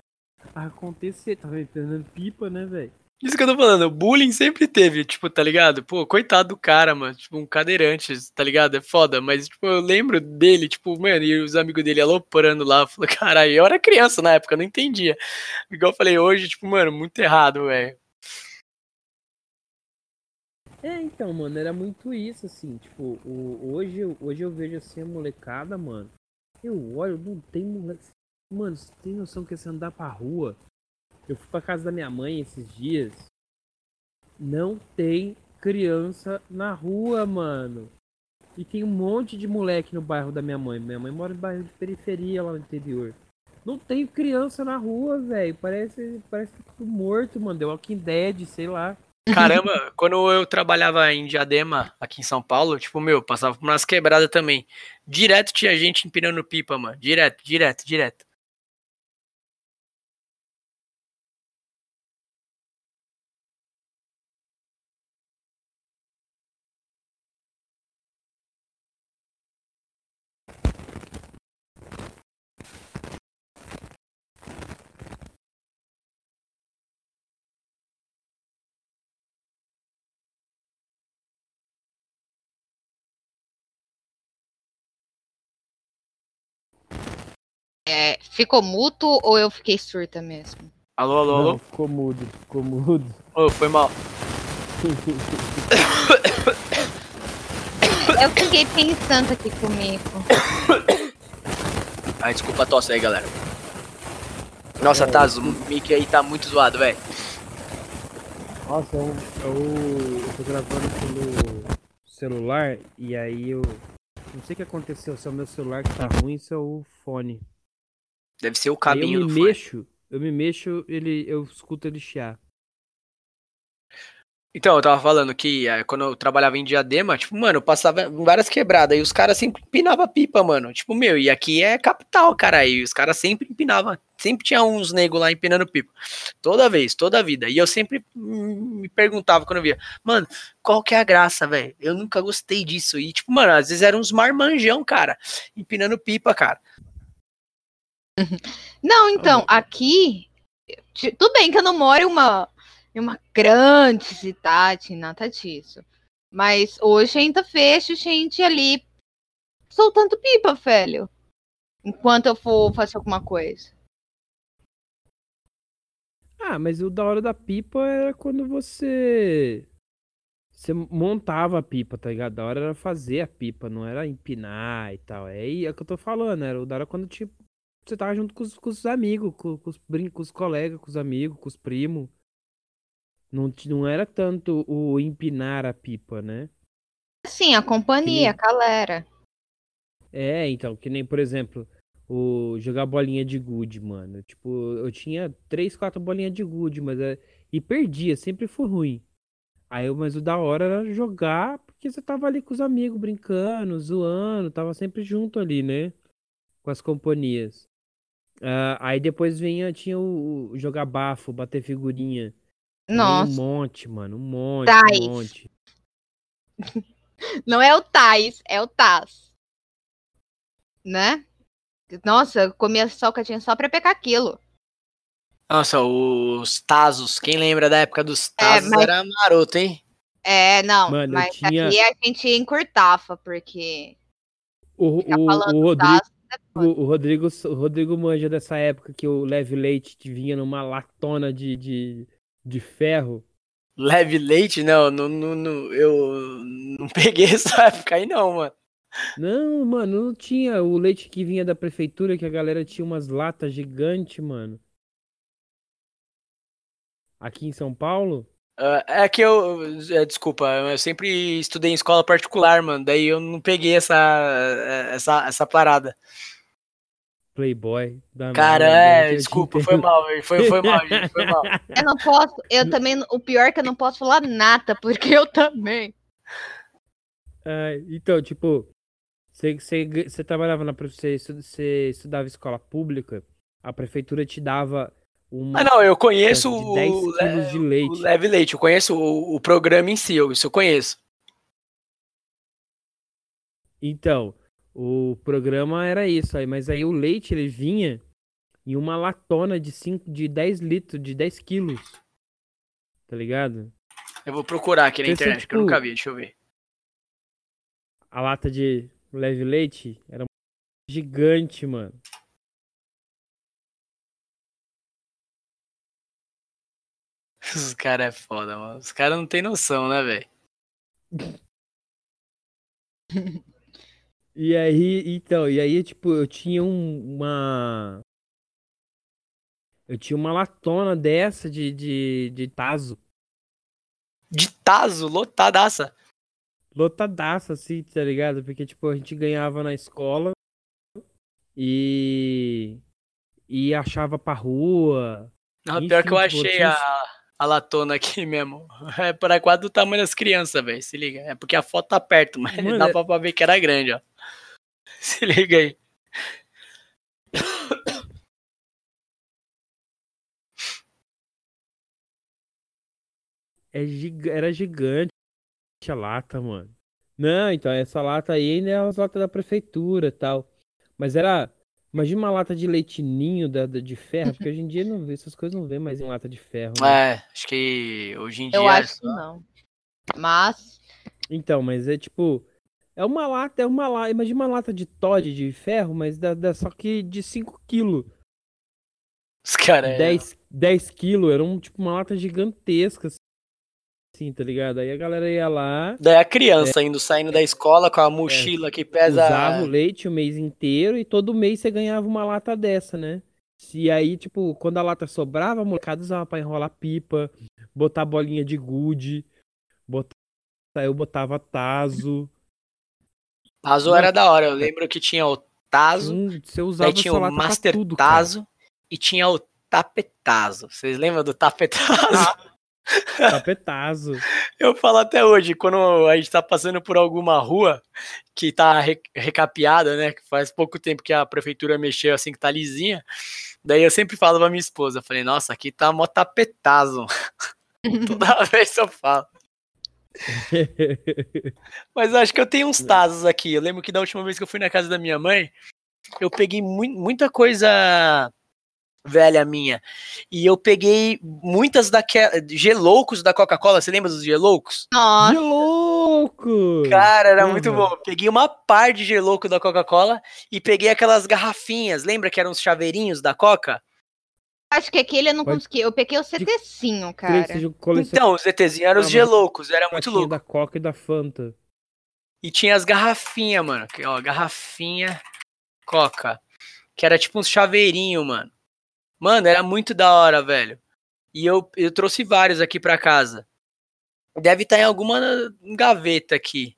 a acontecer. Tava entendendo pipa, né, velho? Isso que eu tô falando, bullying sempre teve, tipo, tá ligado? Pô, coitado do cara, mano. Tipo, um cadeirante, tá ligado? É foda. Mas, tipo, eu lembro dele, tipo, mano, e os amigos dele aloprando lá. Falei, caralho, eu era criança na época, não entendia. Igual eu falei hoje, tipo, mano, muito errado, velho. É, então, mano, era muito isso, assim, tipo, o, hoje, hoje eu vejo assim a molecada, mano. Eu olho, não tem moleque. Mano, você tem noção que você andar pra rua? Eu fui pra casa da minha mãe esses dias. Não tem criança na rua, mano. E tem um monte de moleque no bairro da minha mãe. Minha mãe mora em bairro de periferia lá no interior. Não tem criança na rua, velho. Parece, parece tá tudo morto, mano. The Walking Dead, sei lá. Caramba, quando eu trabalhava em Diadema, aqui em São Paulo, tipo, meu, passava por umas quebradas também. Direto tinha gente empinando pipa, mano. Direto, direto, direto. É, ficou muto ou eu fiquei surta mesmo? Alô, alô, alô? Não, ficou mudo, ficou mudo. Ô, foi mal. Eu fiquei pensando aqui comigo. Ai, desculpa a tosse aí, galera. Nossa, tá, o mic aí tá muito zoado, velho. Nossa, eu, eu, eu tô gravando pelo celular e aí eu. Não sei o que aconteceu, se é o meu celular que tá ruim, se é o fone. Deve ser o caminho eu do me fone. mexo, eu me mexo, ele, eu escuto ele chiar. Então, eu tava falando que eh, quando eu trabalhava em Diadema, tipo, mano, eu passava várias quebradas e os caras sempre empinavam pipa, mano. Tipo, meu, e aqui é capital, cara. E os caras sempre empinavam. Sempre tinha uns negros lá empinando pipa. Toda vez, toda a vida. E eu sempre me perguntava quando eu via, mano, qual que é a graça, velho? Eu nunca gostei disso. E, tipo, mano, às vezes eram uns marmanjão, cara, empinando pipa, cara. Não, então, aqui. Tudo bem que eu não moro em uma, em uma grande cidade, nada disso. Mas hoje ainda vejo gente ali soltando pipa, velho. Enquanto eu for fazer alguma coisa. Ah, mas o da hora da pipa era quando você. Você montava a pipa, tá ligado? Da hora era fazer a pipa, não era empinar e tal. É, aí é o que eu tô falando, era o da hora quando tipo, você tava junto com os, com os amigos, com, com os, com os colegas, com os amigos, com os primos. Não, não era tanto o empinar a pipa, né? Sim, a companhia, a galera. É, então, que nem, por exemplo, o jogar bolinha de gude, mano. Tipo, eu tinha três, quatro bolinhas de gude, mas é... e perdia, sempre foi ruim. Aí, mas o da hora era jogar, porque você tava ali com os amigos brincando, zoando, tava sempre junto ali, né? Com as companhias. Ah, aí depois vinha, tinha o, o jogar bafo, bater figurinha. Nossa, Um monte, mano, um monte, Tais. um monte. não é o Tais, é o Taz. Né? Nossa, eu comia salgadinho só pra pegar aquilo. Nossa, os Tazos. Quem lembra da época dos Tazos mas- era maroto, hein? É, não, Mano, mas tinha- aqui a gente encurtava, porque O, o, o Rodrigo. O, o Rodrigo, o Rodrigo manja dessa época que o leve leite te vinha numa latona de, de, de ferro. Leve leite? Não, não, não, não, eu não peguei essa época aí, não, mano. Não, mano, não tinha o leite que vinha da prefeitura, que a galera tinha umas latas gigantes, mano. Aqui em São Paulo? Ah, é que eu. é, desculpa, eu sempre estudei em escola particular, mano. Daí eu não peguei essa, essa, essa parada. Playboy. Da Cara, da- é, desculpa, foi mal, velho, foi, foi mal, gente, foi mal. eu não posso, eu também, o pior é que eu não posso falar nada, porque eu também. É, então, tipo, Você, você, você trabalhava na você, você estudava escola pública, a prefeitura te dava uma. Ah, não, eu conheço de 10 o, quilos de leite. o Leve Leite, eu conheço o, o programa em si, eu- isso eu conheço. Então, o programa era isso aí, mas aí o leite ele vinha em uma latona de 5, de 10 litros, de 10 quilos. Tá ligado? Eu vou procurar aqui na Pensa, internet, que eu tipo, nunca vi, deixa eu ver. A lata de leve leite era gigante, mano. Os caras é foda, mano. Os caras não tem noção, né, velho? E aí, então, e aí, tipo, eu tinha um- uma. Eu tinha uma latona dessa de, de, de taso. De taso, lotadaça. Lotadaça, assim, tá ligado? Porque, tipo, a gente ganhava na escola e. E achava pra rua. Não, Enfim, pior que eu tipo, achei tinha a, a latona aqui mesmo. É para quase do tamanho das crianças, velho. Se liga. É porque a foto tá perto, mas Mano, dá é- pra, pra ver que era grande, ó. Se liga aí. É giga- Era gigante a lata, mano. Não, então, essa lata aí ainda é as latas da prefeitura e tal. Mas era. Imagina uma lata de leite ninho da, da- de ferro, porque hoje em dia não vê, essas coisas não vê mais em lata de ferro. né? É, acho que hoje em dia. Eu é acho que não. Mas, Então, mas é tipo. É uma lata, é uma lata. Imagina uma lata de Todd de ferro, mas da, da- só que de 5 quilos. Os caras. 10, 10 quilos, era um, tipo uma lata gigantesca. Assim, tá ligado? Aí a galera ia lá, Daí a criança indo, saindo da escola com a mochila que pesa. usava o leite o mês inteiro e todo mês você ganhava uma lata dessa, né? E aí, tipo, quando a lata sobrava, a molecada usava pra enrolar pipa, botar bolinha de gude, botar... eu botava taso. Tazo era da hora. Eu lembro que tinha o Tazo, Hum, você usava daí tinha o Master tudo, cara. Tazo e tinha o Tapetazo. Vocês lembram do Tapetazo? Tapetazo. Eu falo até hoje, quando a gente tá passando por alguma rua que tá re- recapeada, né? Que faz pouco tempo que a prefeitura mexeu assim, que tá lisinha. Daí eu sempre falo pra minha esposa, falei, nossa, aqui tá mó tapetazo. Toda vez eu falo. Mas eu acho que eu tenho uns tazos aqui. Eu lembro que da última vez que eu fui na casa da minha mãe, eu peguei mui- muita coisa velha minha. E eu peguei muitas daquelas geloucos da Coca-Cola. Você lembra dos geloucos? nossa, Que louco! Cara, era muito Uhum. bom. Peguei uma par de gelouco da Coca-Cola e peguei aquelas garrafinhas. Lembra que eram os chaveirinhos da Coca? Acho que aquele eu não Pode- consegui. Eu peguei o CTzinho, que cara. um Então, os ETzinhos eram os Ah, geloucos. Era muito louco. da Coca e da Fanta. E tinha as garrafinhas, mano. Que, ó, garrafinha Coca. Que era tipo uns chaveirinho, mano. Mano, era muito da hora, velho. E eu, eu trouxe vários aqui pra casa. Deve estar em alguma gaveta aqui.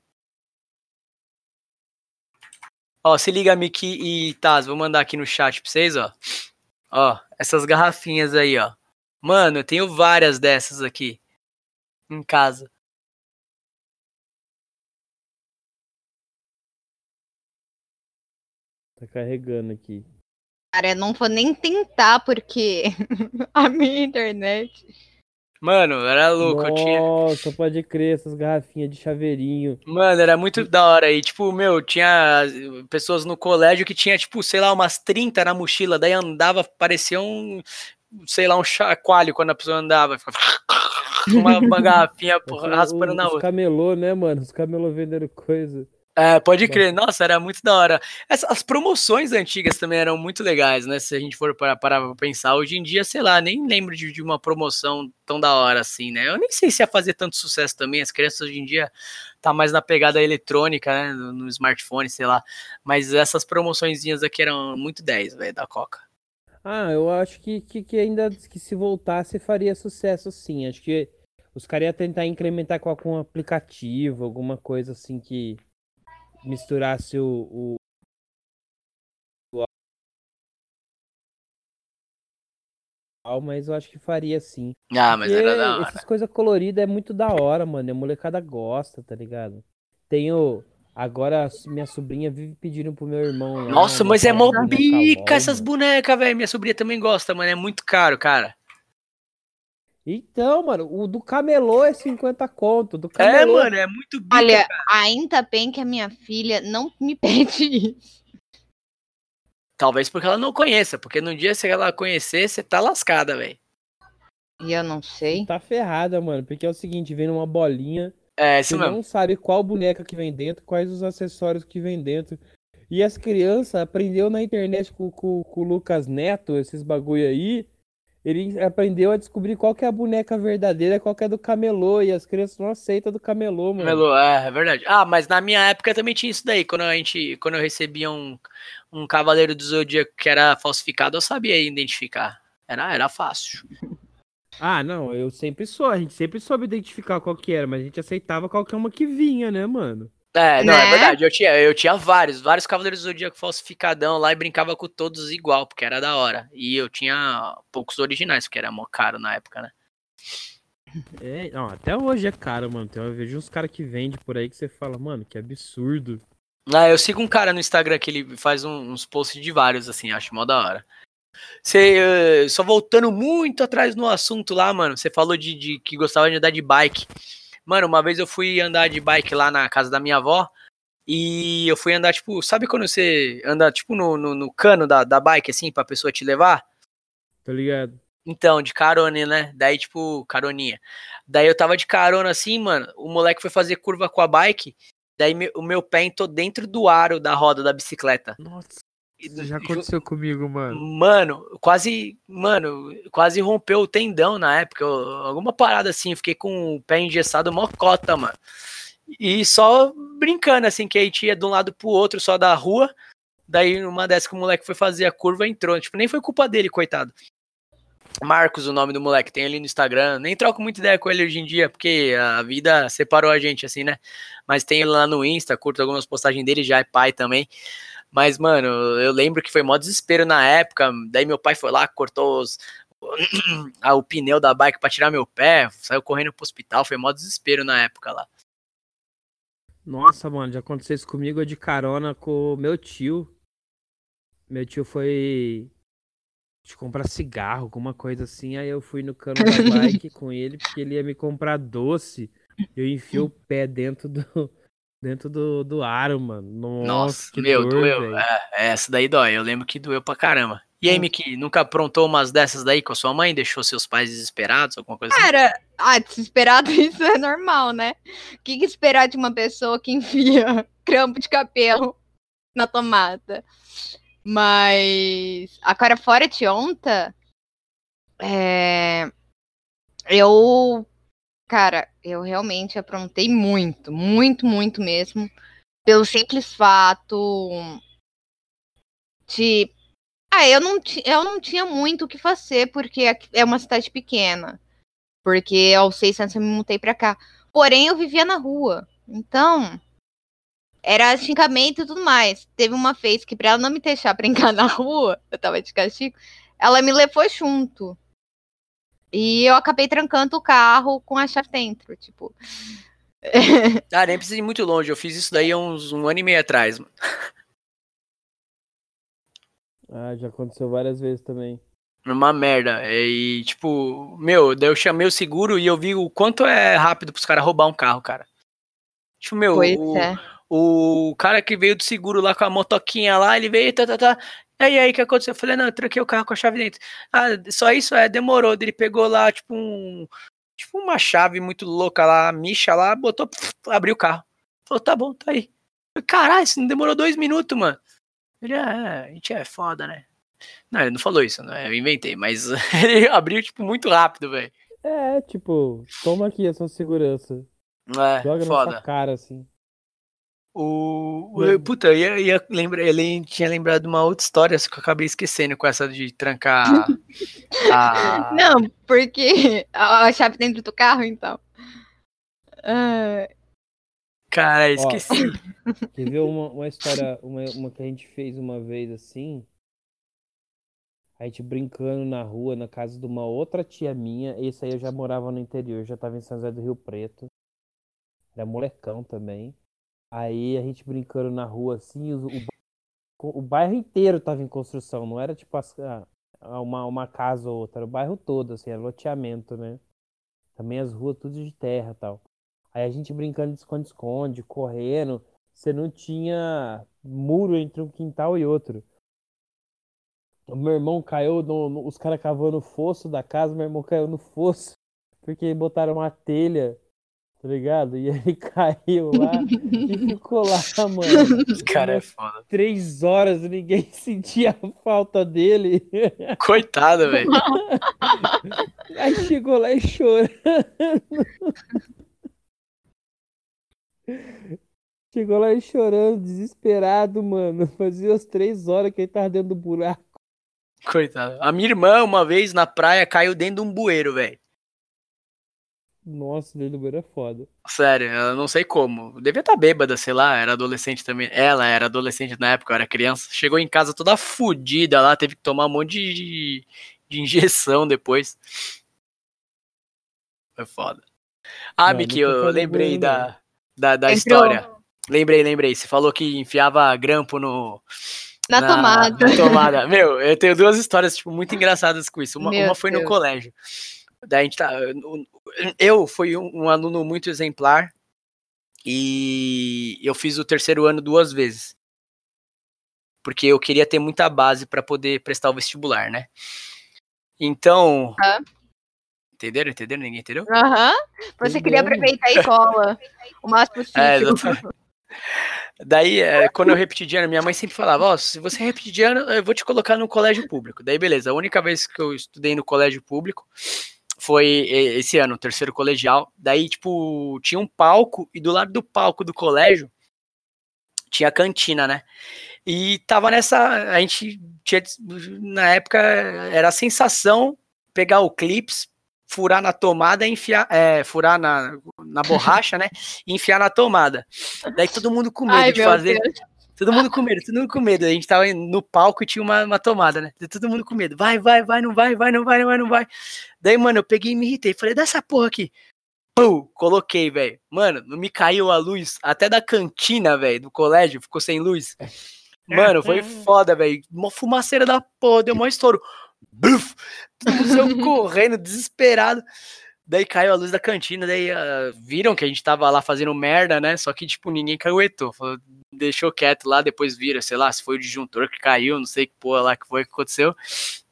Ó, se liga, Miki e Taz, vou mandar aqui no chat pra vocês, ó. Ó, essas garrafinhas aí, ó. Mano, eu tenho várias dessas aqui. Em casa. Tá carregando aqui. Cara, eu não vou nem tentar, porque a minha internet. Mano, era louco. Eu tinha. Nossa, pode crer, essas garrafinhas de chaveirinho. Mano, era muito da hora. E, tipo, meu, tinha pessoas no colégio que tinha, tipo, sei lá, umas 30 na mochila. Daí andava, parecia um, sei lá, um chacoalho quando a pessoa andava. Ficava uma, uma garrafinha raspando na Os outra. camelô, né, mano? Os camelô vendendo coisa. É, pode crer. Nossa, era muito da hora. Essa- as promoções antigas também eram muito legais, né? Se a gente for parar pra pensar. Hoje em dia, sei lá, nem lembro de, de uma promoção tão da hora assim, né? Eu nem sei se ia fazer tanto sucesso também. As crianças hoje em dia tá mais na pegada eletrônica, né? No, no smartphone, sei lá. Mas essas promoçõezinhas aqui eram muito 10, velho, da Coca. Ah, eu acho que, que, que ainda que se voltasse faria sucesso sim. Acho que os caras iam tentar incrementar com algum aplicativo, alguma coisa assim que misturasse o, o, mas eu acho que faria sim. Ah, mas era Porque da hora. essas coisas coloridas é muito da hora, mano. A molecada gosta, tá ligado? Tem o, Agora minha sobrinha vive pedindo pro meu irmão. Lá, Nossa, mas é mó bica essas bonecas, velho. Minha sobrinha também gosta, mano. É muito caro, cara. Então, mano, o do camelô é 50 conto. Do É, camelô. mano, é muito bica. Olha, cara. ainda bem que a minha filha não me pede isso. Talvez porque ela não conheça, porque no dia se ela conhecer, você tá lascada, velho. E eu não sei. Tá ferrada, mano. Porque é o seguinte, vem numa bolinha. É, Você não sabe qual boneca que vem dentro, quais os acessórios que vem dentro. E as crianças aprendeu na internet com, com, com o Lucas Neto, esses bagulho aí. Ele aprendeu a descobrir qual que é a boneca verdadeira, qual que é do camelô. E as crianças não aceitam do camelô, mano. Melo, é, é verdade. Ah, mas na minha época também tinha isso daí. Quando a gente, quando eu recebia um, um cavaleiro do zodíaco que era falsificado, eu sabia identificar. Era, era fácil. Ah, não, eu sempre sou. A gente sempre soube identificar qual que era, mas a gente aceitava qualquer uma que vinha, né, mano? É, não, é Né? verdade. Eu tinha, eu tinha vários, vários cavaleiros do zodíaco falsificadão lá e brincava com todos igual, porque era da hora. E eu tinha poucos originais, porque era mó caro na época, né? É, não, até hoje é caro, mano. Tem, eu vejo uns caras que vendem por aí que você fala, mano, que absurdo. Ah, eu sigo um cara no Instagram que ele faz um- uns posts de vários, assim, acho mó da hora. Você, eh, só voltando muito atrás no assunto lá, mano, você falou de, de que gostava de andar de bike. Mano, uma vez eu fui andar de bike lá na casa da minha avó e eu fui andar, tipo, sabe quando você anda, tipo, no, no, no cano da, da bike, assim, pra pessoa te levar? Tá ligado? Então, de carona, né? Daí, tipo, caroninha. Daí eu tava de carona assim, mano. O moleque foi fazer curva com a bike. Daí me- o meu pé entrou dentro do aro da roda da bicicleta. Nossa, isso já aconteceu comigo, mano. Mano, quase, mano, quase rompeu o tendão na época. eu- alguma parada assim, fiquei com o pé engessado mocota, mano. E só brincando, assim, que a gente ia de um lado pro outro, só da rua. Daí, numa dessas que o moleque foi fazer a curva, entrou. Tipo, nem foi culpa dele, coitado. Marcos, o nome do moleque, tem ali no Instagram. Nem troco muita ideia com ele hoje em dia, porque a vida separou a gente, assim, né? Mas tem ele lá no Insta, curto algumas postagens dele, já é pai também. Mas, mano, eu lembro que foi mó desespero na época. Daí meu pai foi lá, cortou os- o pneu da bike pra tirar meu pé, saiu correndo pro hospital, foi mó desespero na época lá. Nossa, mano, já aconteceu isso comigo eu de carona com o meu tio. Meu tio foi de comprar cigarro, alguma coisa assim. Aí eu fui no cano da bike com ele, porque ele ia me comprar doce. Eu enfiei o pé dentro do dentro do, do aro, mano. Nossa, Nossa, que meu, dor, doeu. velho. É, essa daí dói, eu lembro que doeu pra caramba. E aí, Hum. Miki, nunca aprontou umas dessas daí com a sua mãe? Deixou seus pais desesperados, alguma coisa assim? Cara, ah, desesperado isso é normal, né? O que, que esperar de uma pessoa que enfia crampo de cabelo na tomada? Mas agora fora de onta, é, eu, cara, eu realmente aprontei muito, muito, muito mesmo, pelo simples fato de ah, eu não, eu não tinha muito o que fazer, porque é uma cidade pequena. Porque aos seis anos eu me mudei pra cá. Porém, eu vivia na rua. Então, era xingamento e tudo mais. Teve uma vez que, pra ela não me deixar brincar na rua, eu tava de castigo, ela me levou junto. E eu acabei trancando o carro com a chave dentro. Tipo, Ah, nem precisa ir muito longe, eu fiz isso daí há uns um ano e meio atrás. mano. Ah, já aconteceu várias vezes também. Uma merda. E, tipo, meu, daí eu chamei o seguro e eu vi o quanto é rápido pros caras roubar um carro, cara. Tipo, meu, pois o, é. o cara que veio do seguro lá com a motoquinha lá, ele veio, tá, tá, tá. Aí, aí, o que aconteceu? Eu falei, não, eu tranquei o carro com a chave dentro. Ah, só isso? É, demorou. Ele pegou lá, tipo, um. Tipo, uma chave muito louca lá, micha lá, botou, abriu o carro. Falou, tá bom, tá aí. Caralho, isso não demorou dois minutos, mano. Ele, é, a gente é foda, né? Não, ele não falou isso, né? Eu inventei, mas ele abriu, tipo, muito rápido, velho. É, tipo, toma aqui a sua segurança. É, Joga na foda. sua cara, assim. O, o- puta, eu ia, ia lembrar, ele tinha lembrado de uma outra história, só que eu acabei esquecendo com essa de trancar a. Não, porque a a chave dentro do carro, então. Ah, Cara, esqueci. Quer ver uma, uma história, uma, uma que a gente fez uma vez assim? A gente brincando na rua, na casa de uma outra tia minha. Esse aí eu já morava no interior, já tava em São José do Rio Preto. Era molecão também. Aí a gente brincando na rua assim, o, o, o bairro inteiro tava em construção, não era tipo as, uma, uma casa ou outra, era o bairro todo, assim, era loteamento, né? Também as ruas tudo de terra tal. Aí a gente brincando de esconde-esconde, correndo. Você não tinha muro entre um quintal e outro. O meu irmão caiu, no, no, os caras cavando o fosso da casa, meu irmão caiu no fosso, porque botaram uma telha, tá ligado? E ele caiu lá e ficou lá, mano. Esse cara é foda. Três horas ninguém sentia a falta dele. Coitado, velho. Aí chegou lá e chorando. Chegou lá e chorando, desesperado, mano. Fazia as três horas que ele tava dentro do buraco. Coitado. A minha irmã, uma vez na praia, caiu dentro de um bueiro, velho. Nossa, bueiro é foda. Sério, eu não sei como. Devia estar tá bêbada, sei lá, era adolescente também. Ela era adolescente na época, eu era criança. Chegou em casa toda fodida lá, teve que tomar um monte de, de injeção depois. Foi foda. Ah, Miki, eu lembrei da, da, da história. Lembrei, lembrei. Você falou que enfiava grampo no. Na, na tomada. Na tomada. Meu, eu tenho duas histórias, tipo, muito engraçadas com isso. Uma, uma foi Deus. no colégio. Daí a gente tá. Eu fui um, um aluno muito exemplar e eu fiz o terceiro ano duas vezes. Porque eu queria ter muita base para poder prestar o vestibular, né? Então, ah. Entenderam? Entenderam? Ninguém entendeu? Aham. Uhum. Você queria aproveitar a escola o máximo é, possível. É, Daí, é, quando eu repeti de ano, minha mãe sempre falava: Ó, oh, se você repetir de ano, eu vou te colocar no colégio público. Daí, beleza. A única vez que eu estudei no colégio público foi esse ano, terceiro colegial. Daí, tipo, tinha um palco e do lado do palco do colégio tinha cantina, né? E tava nessa. A gente tinha. Na época, era a sensação pegar o clips, furar na tomada e enfiar, é, furar na, na borracha, né? E enfiar na tomada. Daí todo mundo com medo Ai, de fazer. Deus. Todo mundo com medo, todo mundo com medo. A gente tava no palco e tinha uma, uma tomada, né? Todo mundo com medo. Vai, vai, vai, não vai, vai, não vai, não vai, não vai. Daí, mano, eu peguei e me irritei. Falei, dá essa porra aqui. Pum, coloquei, velho. Mano, não me caiu a luz até da cantina, velho, do colégio, ficou sem luz. Mano, foi foda, velho. Uma fumaceira da porra, deu um estouro. Bruf, todo correndo, desesperado. Daí caiu a luz da cantina, daí uh, viram que a gente tava lá fazendo merda, né? Só que, tipo, ninguém caguetou. Deixou quieto lá, depois vira, sei lá, se foi o disjuntor que caiu, não sei que porra lá que foi que aconteceu.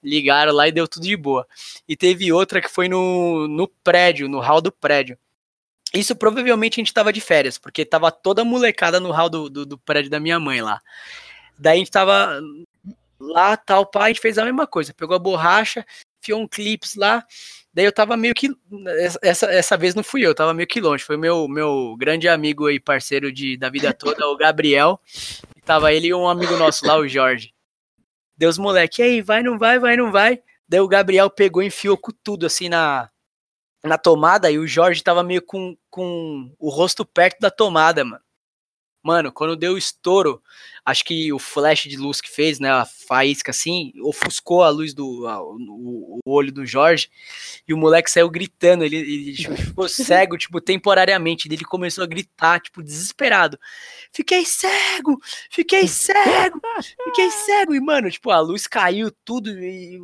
Ligaram lá e deu tudo de boa. E teve outra que foi no, no prédio, no hall do prédio. Isso provavelmente a gente tava de férias, porque tava toda molecada no hall do, do, do prédio da minha mãe lá. Daí a gente tava lá, tal, pai, a gente fez a mesma coisa. Pegou a borracha, enfiou um clips lá. Daí eu tava meio que. Essa, essa vez não fui eu, tava meio que longe. Foi meu, meu grande amigo e parceiro de, da vida toda, o Gabriel. E tava ele e um amigo nosso lá, o Jorge. Deus, moleque, e aí, vai, não vai, vai, não vai. Daí o Gabriel pegou e enfiou com tudo assim na, na tomada e o Jorge tava meio com, com o rosto perto da tomada, mano. Mano, quando deu o estouro, acho que o flash de luz que fez, né, a faísca assim, ofuscou a luz do a, o, o, olho do Jorge e o moleque saiu gritando, ele, ele ficou cego, tipo, temporariamente, ele começou a gritar, tipo, desesperado. Fiquei cego! Fiquei cego! Fiquei cego! E, mano, tipo, a luz caiu tudo e,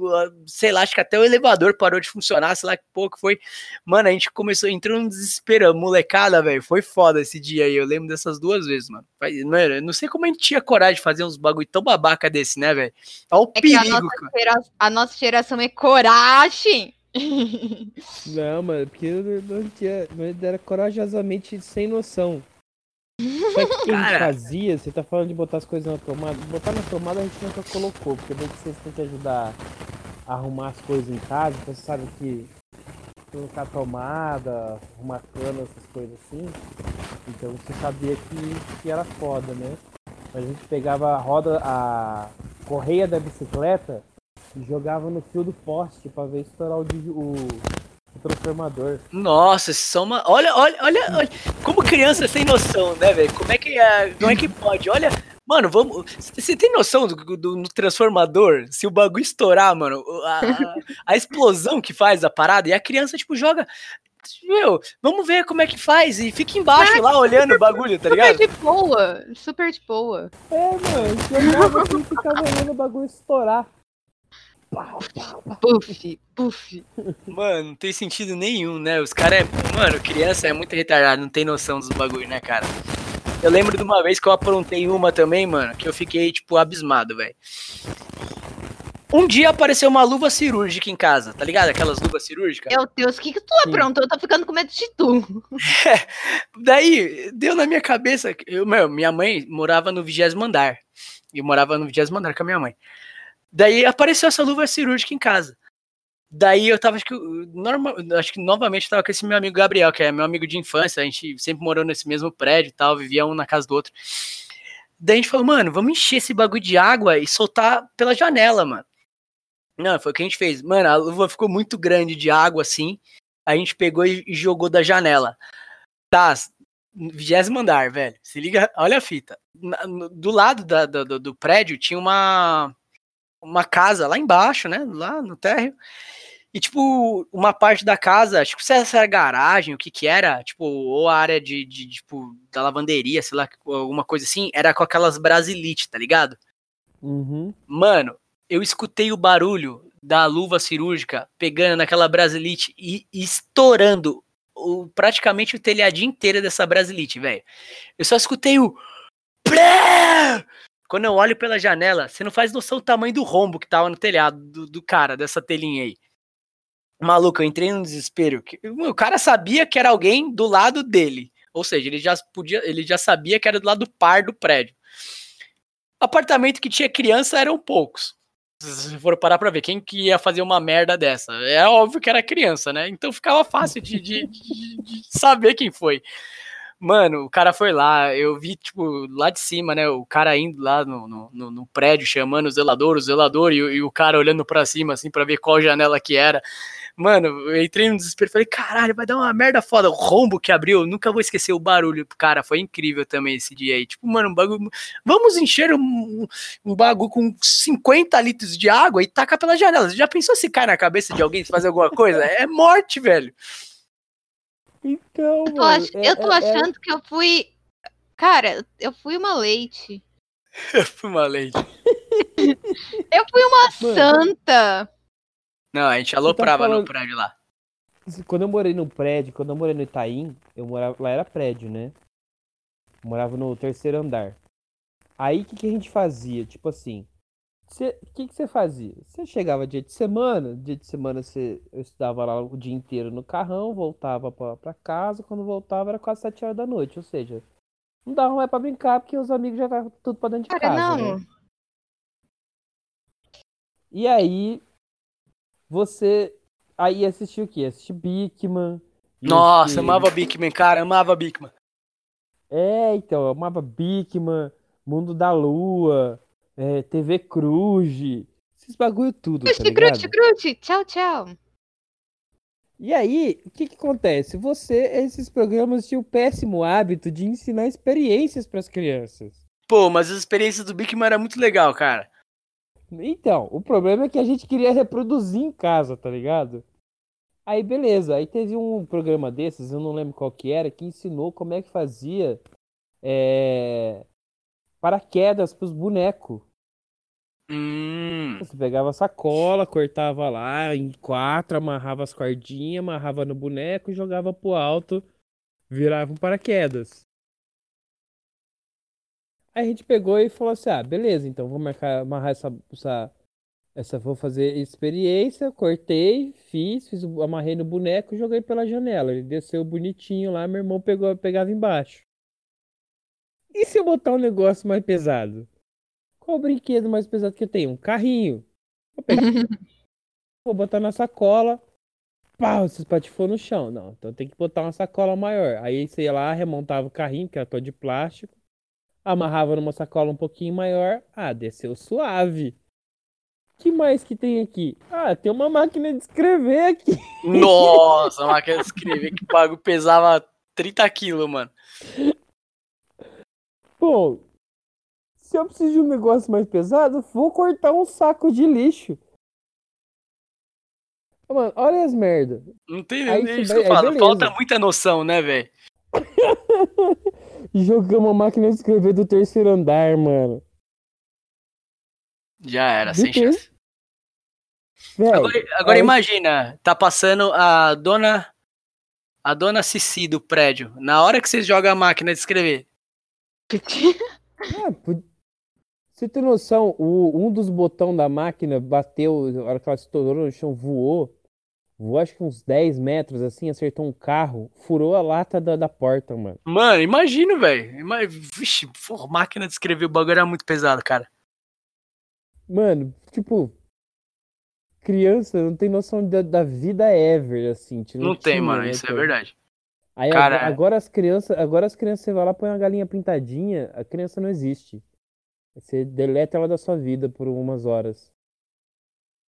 sei lá, acho que até o elevador parou de funcionar, sei lá que pouco foi. Mano, a gente começou, entrou num desespero, molecada, velho, foi foda esse dia aí, eu lembro dessas duas vezes, mano. Mano, eu não sei como a gente tinha coragem de fazer uns bagulho tão babaca desse, né, velho? Olha o é perigo, a nossa, gera... a nossa geração é coragem. Não, mano, porque não, tinha, não era corajosamente sem noção. Só que o que a gente fazia, você tá falando de botar as coisas na tomada. Botar na tomada a gente nunca colocou, porque bem que vocês têm que ajudar a arrumar as coisas em casa, então você sabe que colocar tomada, arrumar cana, essas coisas assim. Então você sabia que, que era foda, né? A gente pegava a roda, a correia da bicicleta e jogava no fio do poste para ver estourar o, o, o transformador. Nossa, são uma. Olha, olha, olha, olha. Como criança sem noção, né, velho? Como é que é. Como é que pode? Olha. Mano, vamos. Você tem noção do, do, do, transformador? Se o bagulho estourar, mano, a, a, a, explosão que faz a parada, e a criança, tipo, joga meu, vamos ver como é que faz. E fica embaixo lá olhando o bagulho, tá Super ligado? de boa. Super de boa. É, mano, assim, ficava olhando o bagulho estourar. Puff, puff. Mano, não tem sentido nenhum, né? Os caras é. Mano, criança é muito retardado, não tem noção dos bagulho, né, cara? Eu lembro de uma vez que eu aprontei uma também, mano, que eu fiquei, tipo, abismado, velho. Um dia apareceu uma luva cirúrgica em casa, tá ligado? Aquelas luvas cirúrgicas. Meu Deus, o que que tu aprontou? Eu tô ficando com medo de tu. Daí, deu na minha cabeça. Eu, meu, minha mãe morava no vigésimo andar. Eu morava no vigésimo andar com a minha mãe. Daí apareceu essa luva cirúrgica em casa. Daí eu tava, acho que, normal, acho que novamente eu tava com esse meu amigo Gabriel, que é meu amigo de infância. A gente sempre morou nesse mesmo prédio e tal, vivia um na casa do outro. Daí a gente falou, mano, vamos encher esse bagulho de água e soltar pela janela, mano. Não, foi o que a gente fez. Mano, a luva ficou muito grande de água assim. A gente pegou e jogou da janela. Tá, vigésimo andar, velho. Se liga, olha a fita. Do lado da- do, do prédio tinha uma, uma casa lá embaixo, né? Lá no térreo. E, tipo, uma parte da casa, acho que se essa era garagem, o que que era, tipo, ou a área de, de, tipo, da lavanderia, sei lá, alguma coisa assim, era com aquelas brasilite, tá ligado? Uhum. Mano, eu escutei o barulho da luva cirúrgica pegando naquela brasilite e, estourando o, praticamente o telhadinho inteiro dessa brasilite, velho. Eu só escutei o. Quando eu olho pela janela, você não faz noção do tamanho do rombo que tava no telhado do, do cara, dessa telinha aí. Maluco, eu entrei num desespero. O cara sabia que era alguém do lado dele. Ou seja, ele já podia, ele já sabia que era do lado par do prédio. Apartamento que tinha criança eram poucos. Se for parar pra ver, quem que ia fazer uma merda dessa? É óbvio que era criança, né? Então ficava fácil de, de- de- de saber quem foi. Mano, o cara foi lá, eu vi, tipo, lá de cima, né? O cara indo lá no, no, no- prédio, chamando o zelador, o zelador, e, e o cara olhando pra cima, assim, pra ver qual janela que era. Mano, eu entrei no desespero, falei, caralho, vai dar uma merda foda. O rombo que abriu, eu nunca vou esquecer o barulho. Cara, foi incrível também esse dia aí. Tipo, mano, um bagulho. Vamos encher um, um bagulho com 50 litros de água e tacar pela janela. Você já pensou se cai na cabeça de alguém se fazer alguma coisa? É morte, velho. Então, Eu tô, ach- é- eu tô é- é- achando que eu fui. Cara, eu fui uma leite. Fui uma leite. Eu fui uma Mano. santa. Não, a gente aloprava no falando- prédio lá. Quando eu morei no prédio, quando eu morei no Itaim, eu morava. Lá era prédio, né? Eu morava no terceiro andar. Aí o que, que a gente fazia? Tipo assim. O que, que você fazia? Você chegava dia de semana, dia de semana você, eu estudava lá o dia inteiro no carrão, voltava pra, pra casa, quando voltava era quase sete horas da noite, ou seja, não dava mais pra brincar porque os amigos já estavam tudo pra dentro de Cara, casa, não. né? E aí, você aí assistiu o quê? Assistiu Bigman. ia Nossa, amava Bigman, cara, amava Bigman. É, então, eu amava Bigman, Mundo da Lua, é, TV Cruz, esses bagulho tudo, tá Crute, ligado? crute, crute. Tchau, tchau. E aí, o que que acontece? Você, esses programas tinham o péssimo hábito de ensinar experiências para as crianças. Pô, mas as experiências do Bigman era muito legal, cara. Então, o problema é que a gente queria reproduzir em casa, tá ligado? Aí, beleza. Aí teve um programa desses, eu não lembro qual que era, que ensinou como é que fazia é, paraquedas pros bonecos. Hum. Você pegava a sacola, cortava lá em quatro, amarrava as cordinhas, amarrava no boneco, jogava pro alto, virava um paraquedas. Aí a gente pegou e falou assim: ah, beleza, então vou marcar, amarrar essa, essa, essa. Vou fazer experiência, cortei, fiz, fiz, amarrei no boneco e joguei pela janela. Ele desceu bonitinho lá, meu irmão pegou, pegava embaixo. E se eu botar um negócio mais pesado? Qual o brinquedo mais pesado que eu tenho? Um carrinho. Vou pegar, vou botar na sacola. Pau, se espatifou no chão. Não, então tem que botar uma sacola maior. Aí você ia lá, remontava o carrinho, que era todo de plástico. Amarrava numa sacola um pouquinho maior. Ah, desceu suave. que mais que tem aqui? Ah, tem uma máquina de escrever aqui. Nossa, a máquina de escrever que bagulho pesava 30 quilos, mano. Bom, se eu preciso de um negócio mais pesado, vou cortar um saco de lixo. Mano, olha as merda. Não tem é você isso que eu aí falo. Falta muita noção, né, velho? Jogamos a máquina de escrever do terceiro andar, mano. Já era, sem chance. Velho, Agora, agora aí- imagina, tá passando a dona. A dona Cici do prédio. Na hora que vocês jogam a máquina de escrever. Pu- Você tem noção, o, um dos botões da máquina bateu, na hora que ela estourou no chão, voou. Voou acho que uns 10 metros, assim, acertou um carro, furou a lata da, da porta, mano. Mano, imagina, velho. Ima- Vixe, porra, máquina de escrever o bagulho era muito pesado, cara. Mano, tipo, criança não tem noção da, da vida ever, assim. tipo, Não tem, tinha, mano, né, isso é cara? verdade. Aí Cara- agora, agora as crianças, agora as crianças, você vai lá, põe uma galinha pintadinha, a criança não existe. Você deleta ela da sua vida por umas horas.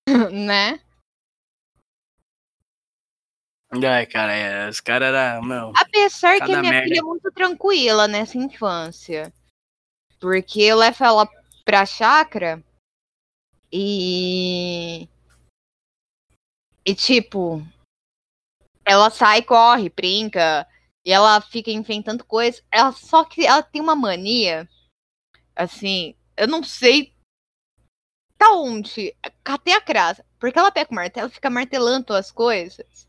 né? Ai, cara, é, os caras eram. Meu, Apesar que a minha merda. filha é muito tranquila nessa infância. Porque eu levo ela pra chácara e. E tipo. Ela sai, corre, brinca. E ela fica inventando coisas. Ela, só que ela tem uma mania. Assim, eu não sei. Tá onde? Catei a crasa. Porque ela pega o martelo e fica martelando as coisas.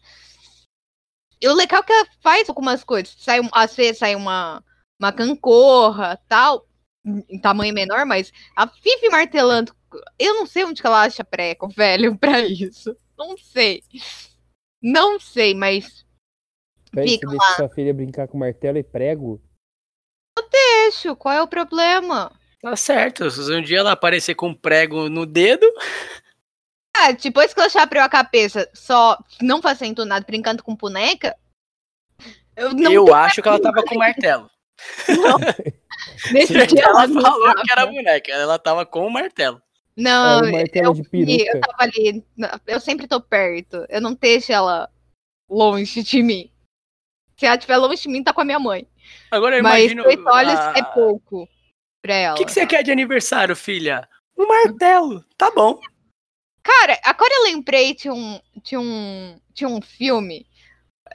E o legal é que ela faz algumas coisas. Sai, às vezes sai uma, uma cancorra, tal, em tamanho menor, mas ela vive martelando. Eu não sei onde que ela acha prego, velho, pra isso. Não sei. Não sei, mas Peraí, você deixa sua filha brincar com martelo e prego? deixa, qual é o problema? tá certo. Se um dia ela aparecer com um prego no dedo. Ah, depois que ela já abriu a cabeça só não fazendo nada, brincando com boneca, eu não eu acho que ela tava com martelo. nesse Porque dia ela não falou tava. que era boneca. Ela tava com o martelo. Não, Era um martelo eu eu tava ali, eu sempre tô perto. Eu não deixo ela longe de mim. Se ela estiver longe de mim, tá com a minha mãe. Agora eu Mas imagino. oito olhos a- é pouco pra ela. O que, que você quer de aniversário, filha? Um martelo. Tá bom. Cara, agora eu lembrei de um, de um, de um filme,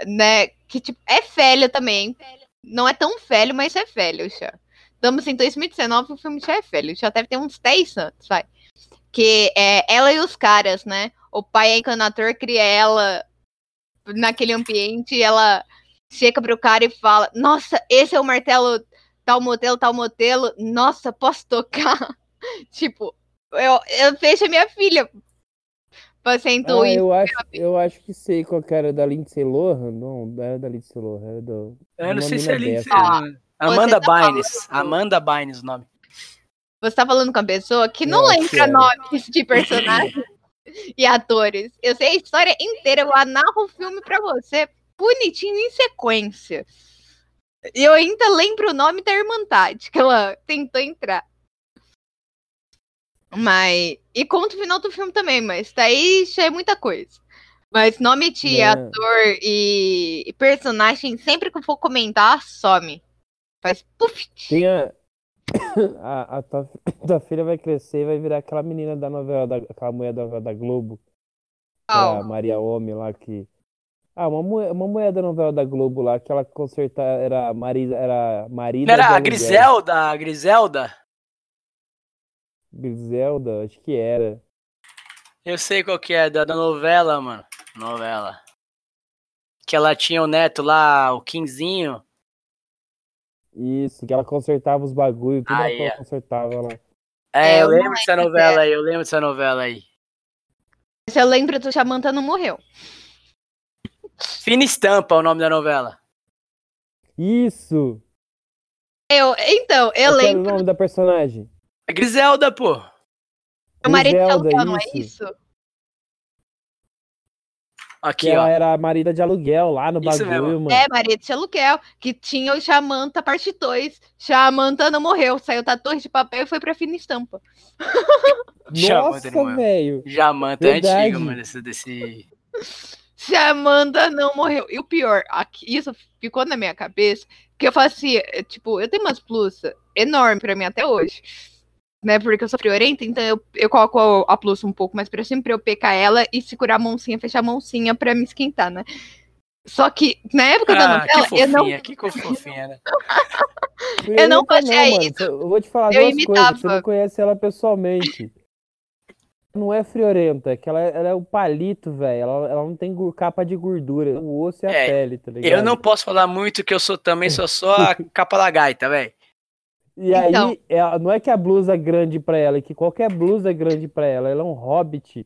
né, que tipo, é velho também. Não é tão velho, mas é velho já. Estamos em 2019, o filme já é velho, já deve ter uns 10 anos, vai. Que é ela e os caras, né? O pai é encanador, cria ela naquele ambiente e ela chega pro cara e fala: Nossa, esse é o martelo tal modelo, tal modelo. Nossa, posso tocar? tipo, eu, eu vejo a minha filha fazendo Ah, eu acho, eu acho que sei qual que era da Lindsay Lohan. Não, não era da Lindsay Lohan, era do. Eu não uma sei se é Lindsay. dessa. Ó, Amanda você tá Bynes. falando- Amanda Bynes, o nome. Você tá falando com a pessoa que não lembra é. nomes de personagens e atores. Eu sei a história inteira, eu narro o filme pra você bonitinho em sequência. E eu ainda lembro o nome da Irmandade, que ela tentou entrar. Mas. E conto o final do filme também, mas daí já é muita coisa. Mas nome de Não. ator e e personagem, sempre que eu for comentar, some. Faz puf. Tem a. A, a tua, tua filha vai crescer e vai virar aquela menina da novela, da, aquela mulher da novela da Globo. A Maria Homem lá que. Ah, uma mulher, uma mulher da novela da Globo lá, que ela consertar era Marisa, era Marida Não era a. Griselda? A Griselda? Griselda, acho que era. Eu sei qual que é, da, da novela, mano. Novela. Que ela tinha o neto lá, o Quinzinho. Isso, que ela consertava os bagulho, tudo Aí, ela ó. consertava lá. É, É, eu eu não lembro dessa lembro novela aí, eu lembro dessa novela aí. se eu lembro do Jamanta não morreu. Fina Estampa é o nome da novela. Isso! Eu, então, eu Qual que era o lembro nome da personagem? A Griselda, pô. do marido de aluguel, não é isso. Aqui, ela ó. era a marida de aluguel lá no Isso bagulho, mesmo. mano. É, marido de aluguel, que tinha o Jamanta parte 2. Jamanta não morreu, saiu da torre de papel e foi pra fina estampa. Nossa, velho. Jamanta é Verdade. antigo, mano. Esse, desse... Jamanta não morreu. E o pior, aqui, isso ficou na minha cabeça, que eu fazia, é, tipo, eu tenho umas blusas enormes pra mim até hoje. Né? Porque eu sou friorenta, então eu, eu coloco a blusa um pouco mais pra cima pra eu pecar ela e segurar a mãozinha, fechar a mãozinha pra me esquentar, né? Só que na época da Ah, novela, que eu não. fofinha, que fofinha, né? Eu não fazia mano. isso. Eu vou te falar Eu duas coisas. Você imitava. não conhece ela pessoalmente. Não é friorenta, é que ela, ela é o palito, velho. Ela, ela não tem capa de gordura. O osso e a É, pele, tá ligado? Eu não posso falar muito que eu sou também, sou só a capa da gaita, velho. E aí, Então. é- não é que a blusa é grande pra ela, é que qualquer blusa é grande pra ela. Ela é um hobbit,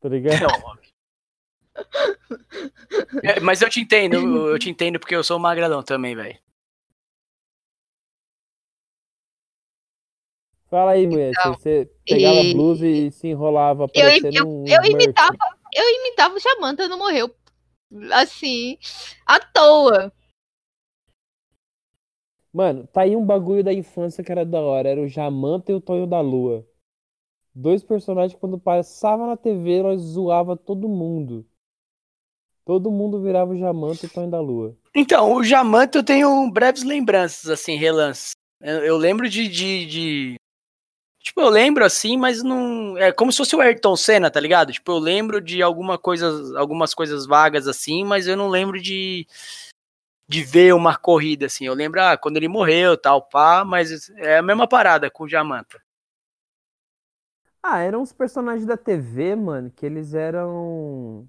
tá ligado? É, mas eu te entendo, eu eu te entendo porque eu sou magrelão também, velho. Fala aí, mulher. Então, você pegava a e- blusa e se enrolava Eu, eu, um eu imitava, eu imitava o Jamanta, não morreu. Assim, à toa. Mano, tá aí um bagulho da infância que era da hora. Era o Jamanta e o Tonho da Lua. Dois personagens que quando passavam na TV, nós zoava todo mundo. Todo mundo virava o Jamanta e o Tonho da Lua. Então, o Jamanta eu tenho breves lembranças, assim, relances. Eu, eu lembro de, de, de- Tipo, eu lembro assim, mas não. É como se fosse o Ayrton Senna, tá ligado? Tipo, eu lembro de alguma coisa, algumas coisas vagas assim, mas eu não lembro de. De ver uma corrida, assim. Eu lembro, ah, quando ele morreu, tal, pá, mas é a mesma parada com o Jamanta. Ah, eram os personagens da TV, mano, que eles eram.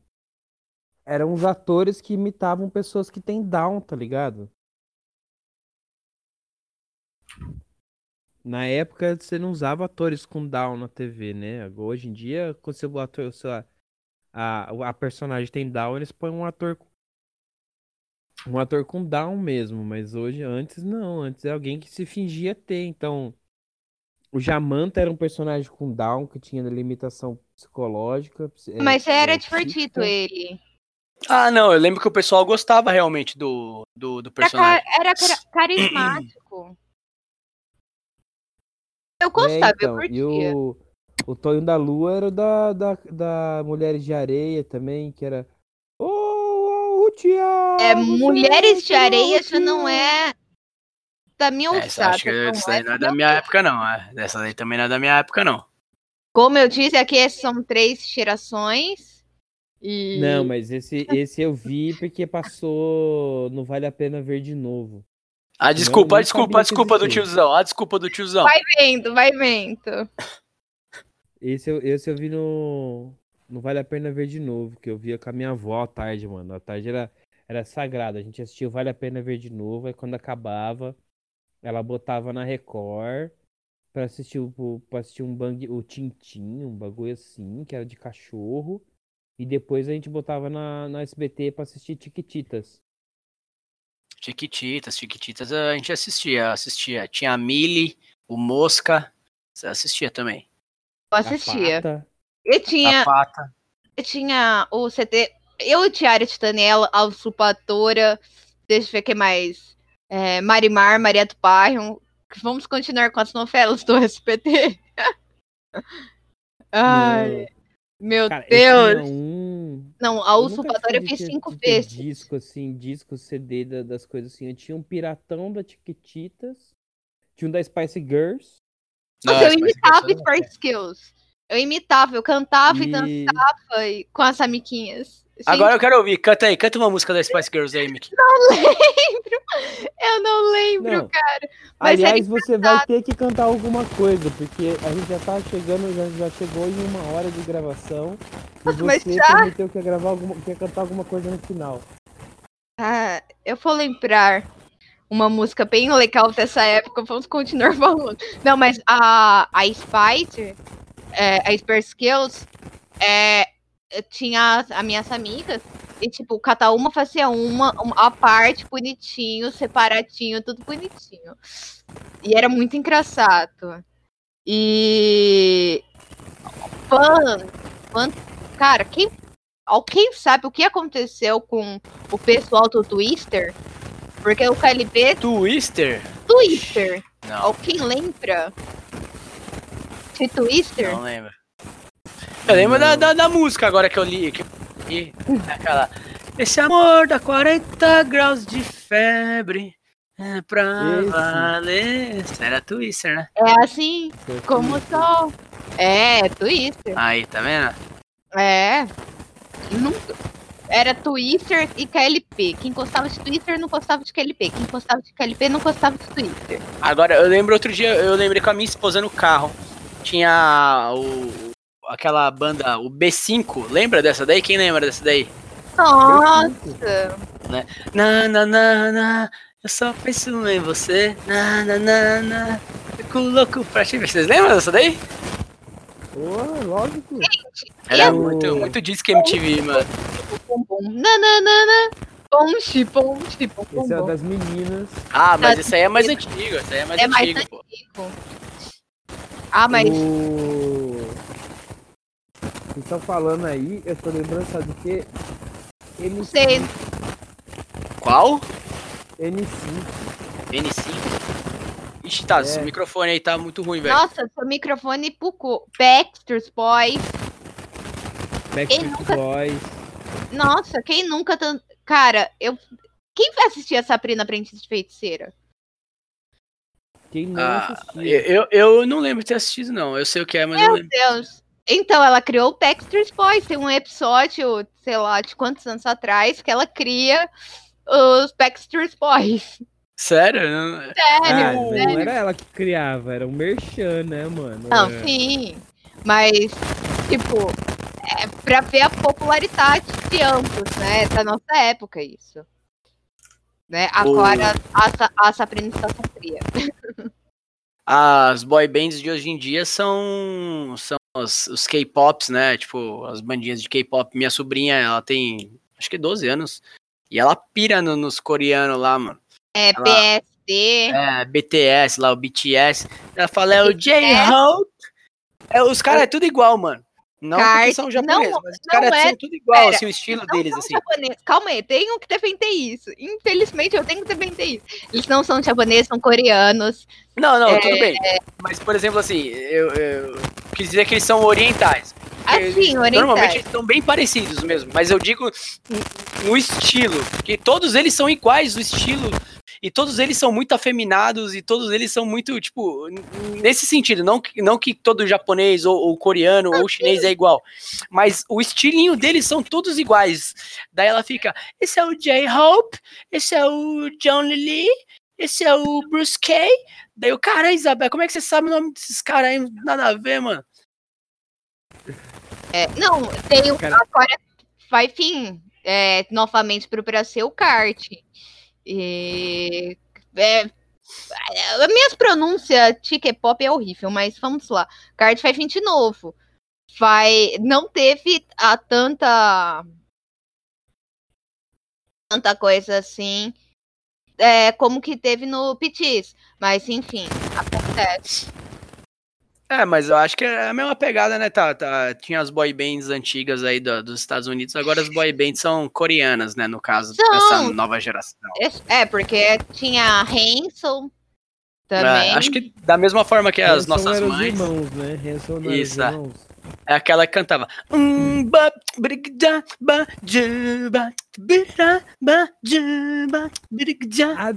Eram os atores que imitavam pessoas que têm Down, tá ligado? Na época você não usava atores com Down na TV, né? Hoje em dia, quando você, ator, sei lá, a, a personagem tem Down, eles põem um ator. Um ator com Down mesmo, mas hoje, antes não, antes é alguém que se fingia ter, então. O Jamanta era um personagem com Down que tinha limitação psicológica. é, Mas era é, divertido psíquica. ele. Ah, não, eu lembro que o pessoal gostava realmente do, do, do Era, personagem. era cara- carismático. Eu gostava, É, então, eu e curtia. o, o Tonho da Lua era o da, da, da Mulheres de Areia também, que era. É, Mulheres de Areia já não é da minha Essa, acho que alçada. essa não daí é não é da minha época, não. É. Essa daí também não é da minha época, não. Como eu disse, aqui são três gerações. E... Não, mas esse, esse eu vi porque passou. Não vale a pena ver de novo. A desculpa, a nem desculpa, desculpa do tiozão, a desculpa do tiozão. Vai vendo, vai vendo. Esse eu, esse eu vi no. Não vale a pena ver de novo, que eu via com a minha avó à tarde, mano. À tarde era, era sagrado. A gente assistia Vale a Pena Ver de novo, aí quando acabava, ela botava na Record pra assistir, o- pra assistir um bang, o Tintim, um bagulho assim, que era de cachorro. E depois a gente botava na, na SBT pra assistir Tiquititas. Chiquititas, Chiquititas a gente assistia, assistia. Tinha a Mili, o Mosca, você assistia também. Eu A assistia. Eu A tinha, Pata. eu tinha o CT. Eu, Tiara Titanella, a usurpadora. Deixa eu ver o que mais. É, Marimar, Maria do Bairro. Vamos continuar com as novelas do SPT. Ai, meu Cara, eu Deus. um. Não, a usurpadora eu fiz cinco de ter vezes. disco, assim, disco, CD da- das coisas assim. Eu tinha um piratão da Tiquititas. Tinha um da Spice Girls. Nossa, eu imitava Spice Girls. Eu imitava, eu cantava e, E... dançava e- com as amiquinhas. Gente, Agora eu quero ouvir, canta aí, canta uma música da Spice Girls aí, Mickey. eu não lembro, Não. cara. Mas era Aliás, você vai ter que cantar alguma coisa, porque a gente já tá chegando, já, já chegou em uma hora de gravação. E Mas você já? prometeu que ia, gravar alguma, que ia cantar alguma coisa no final. Ah, eu vou lembrar uma música bem legal dessa época. Vamos continuar falando. Não, mas a, a Spice, é, a Girls, é, tinha as, as minhas amigas. E, tipo, cada uma fazia uma, uma a parte bonitinho, separadinho, tudo bonitinho. E era muito engraçado. E. Fã, fã, cara, quem Alguém sabe o que aconteceu com o pessoal do Twister? Porque o KLB Twister? Twister. Não, Alguém lembra? De Twister? não lembro. Eu lembro da, da, da música agora que eu li. Que, que- aquela. Esse amor dá 40 graus de febre. É pra Esse. valer. Era Twister, né? É assim, como só. É, Twister. Aí, tá vendo? É. Nunca. Era Twister e KLP. Quem gostava de Twister não gostava de KLP. Quem gostava de KLP não gostava de Twister. Agora, eu lembro outro dia, eu lembrei com a minha esposa no carro. Tinha o. Aquela banda, o B5, lembra dessa daí? Quem lembra dessa daí? Nossa! Na, na, na, na, eu só penso em você. Na, na, na, na, fico louco pra ver. Vocês lembram dessa daí? Pô, lógico. Era Eu- muito, muito disco MTV, mano. Bom, bom. Nananana. Bom, bom, bom, bom, Esse é das meninas. Ah, mas esse aí é mais antigo. Esse aí é mais É mais antigo, pô. Ah, mas O... Vocês estão falando aí, eu tô lembrando, sabe do quê? não sei. N5. Qual? N5. N5. Ixi, tá, É. esse microfone aí tá muito ruim, velho. Nossa, seu microfone pucou. Baxter's Boys. Backstreet nunca- Boys. Nossa, quem nunca. Cara, eu. Quem vai assistir a Sabrina Aprendiz de Feiticeira? Quem não Ah, assistia? eu, eu não lembro de ter assistido, não. Eu sei o que é, mas Meu lembro. Deus. Então, ela criou o Backstreet Boys. Tem um episódio, sei lá, de quantos anos atrás, que ela cria os Backstreet Boys. Sério? Sério, Ah, não sério. era ela que criava, era um merchan, né, mano? Não, É. sim. Mas, tipo, é pra ver a popularidade de ambos, né? Da nossa época, isso. Né? Agora, a, Sa- a Sabrina está sombria. As boy bands de hoje em dia são, são os, os K-pops, né? Tipo, as bandinhas de K-pop. Minha sobrinha, ela tem acho que 12 anos. E ela pira no- nos coreanos lá, mano. É, Ela- PSD. É, BTS lá, o BTS. Ela fala, é o J-Hope. É, os caras é tudo igual, mano. Não são japoneses, não- mas os caras é- são tudo igual, pera, assim, o estilo deles, assim. japoneses. Calma aí, tenho que defender isso. Infelizmente, eu tenho que defender isso. Eles não são japoneses, são coreanos. Não, não, É, tudo bem. Mas, por exemplo, assim, eu, eu quis dizer que eles são orientais. Eles- Assim, Normalmente eles são bem parecidos mesmo, mas eu digo no- no estilo, que todos eles são iguais, o estilo, e todos eles são muito afeminados, e todos eles são muito, tipo, nesse sentido, não que, não que todo japonês, ou, ou coreano, ou chinês é igual, mas o estilinho deles são todos iguais. Daí ela fica, esse é o J-Hope, esse é o John Lee, esse é o Bruce Kay, daí o cara, Isabel, como é que você sabe o nome desses caras aí? Nada a ver, mano. É, não, tem o, Cara- agora vai fim é, novamente pro Brasil o kart. E é, a minhas pronúncias de K-pop é horrível, mas vamos lá. Kart vai vir de novo. Vai, não teve a tanta tanta coisa assim é, como que teve no PTs, mas enfim, acontece. É, mas eu acho que é a mesma pegada, né? Tá, tá, tinha as boy bands antigas aí do- dos Estados Unidos, agora as boy bands são coreanas, né? No caso São. dessa nova geração. É, porque tinha Hansel também. É, acho que da mesma forma que as Hanson nossas eram os mães, irmãos, né? Hanson eram os Isso, é. irmãos. é aquela que cantava. "Um, ba, brigda, ba, juba, bira, ba, juba, brigda." A,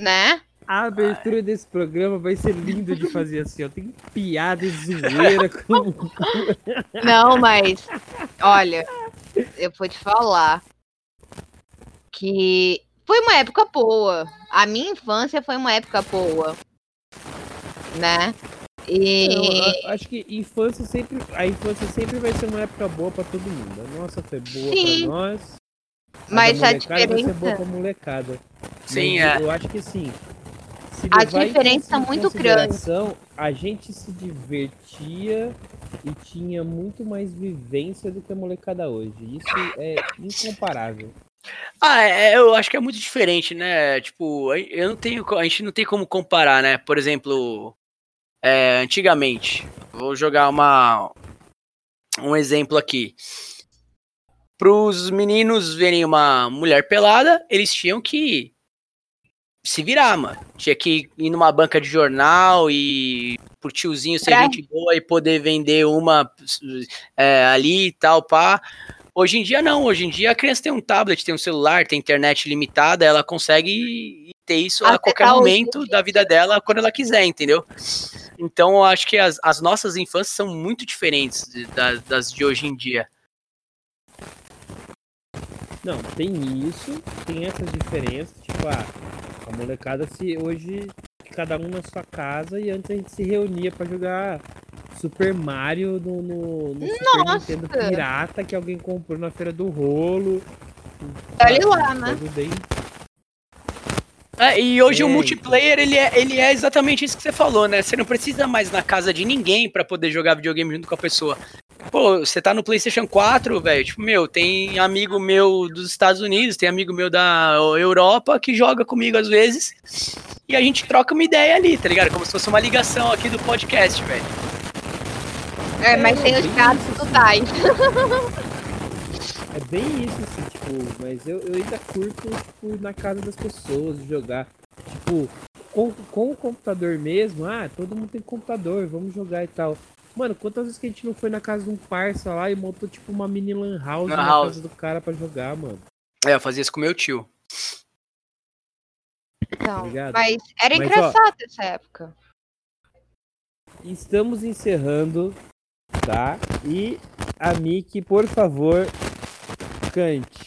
né? A abertura desse programa vai ser lindo de fazer assim, ó. Tem piada e zoeira como. Não, mas olha, eu vou te falar que foi uma época boa. A minha infância foi uma época boa, né? E eu acho que infância sempre, a infância sempre vai ser uma época boa pra todo mundo. A nossa foi boa Sim. pra nós. Mas a a molecada vai ser boa diferença- pra molecada. Sim, Mas é. Eu acho que sim. Se A diferença muito grande. A gente se divertia e tinha muito mais vivência do que a molecada hoje. Isso é incomparável. Ah, é, eu acho que é muito diferente, né? Tipo, eu não tenho, a gente não tem como comparar, né? Por exemplo, é, antigamente, vou jogar uma um exemplo aqui. Para os meninos verem uma mulher pelada, eles tinham que se virar, mano. Tinha que ir numa banca de jornal e por tiozinho ser Pra- gente boa e poder vender uma é, ali e tal, pá. Hoje em dia não, hoje em dia a criança tem um tablet, tem um celular, tem internet limitada, ela consegue ter isso Até a qualquer tá momento da vida dela, quando ela quiser, entendeu? Então eu acho que as, as nossas infâncias são muito diferentes de- da- das de hoje em dia. Não, tem isso, tem essas diferenças, tipo, ah, a molecada se hoje cada um na sua casa e antes a gente se reunia pra jogar Super Mario no, no, no Super! Nintendo pirata que alguém comprou na feira do rolo. Olha lá, um né? bem- É, e hoje o É, multiplayer, ele é, ele é exatamente isso que você falou, né? Você não precisa mais na casa de ninguém pra poder jogar videogame junto com a pessoa. Pô, você tá no PlayStation 4, velho, tipo, meu, tem amigo meu dos Estados Unidos, tem amigo meu da Europa que joga comigo às vezes, e a gente troca uma ideia ali, tá ligado? Como se fosse uma ligação aqui do podcast, velho. É, mas É, tem os gatos do. Dai. É bem isso, assim, tipo, mas eu, eu ainda curto, tipo, na casa das pessoas, jogar. Tipo, com, com o computador mesmo, ah, todo mundo tem computador, vamos jogar e tal. Mano, quantas vezes que a gente não foi na casa de um parça lá e montou, tipo, uma mini lan house Lan na house. casa do cara pra jogar, mano. É, eu fazia isso com meu tio. Então, Obrigado. mas era Mas, ó, engraçado essa época. Estamos encerrando, tá? E a Miki, por favor, cante.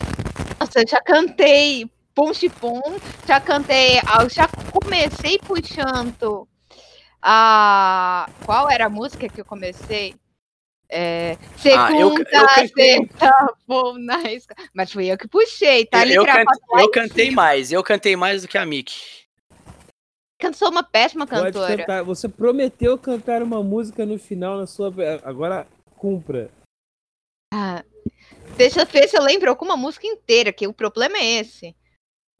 Nossa, eu já cantei Ponte Pum, já cantei, eu já comecei puxando a. Qual era a música que eu comecei? É, Ah, eu- segunda, eu cantei- sexta, vou na esca- Mas fui eu que puxei, tá ali eu, gravado cante- eu cantei mais, eu cantei mais do que a Mickey. Eu sou uma péssima Pode cantora. cantar. Você prometeu cantar uma música no final na sua. Agora cumpra. Ah, deixa eu ver se eu lembro alguma música inteira, que o problema é esse.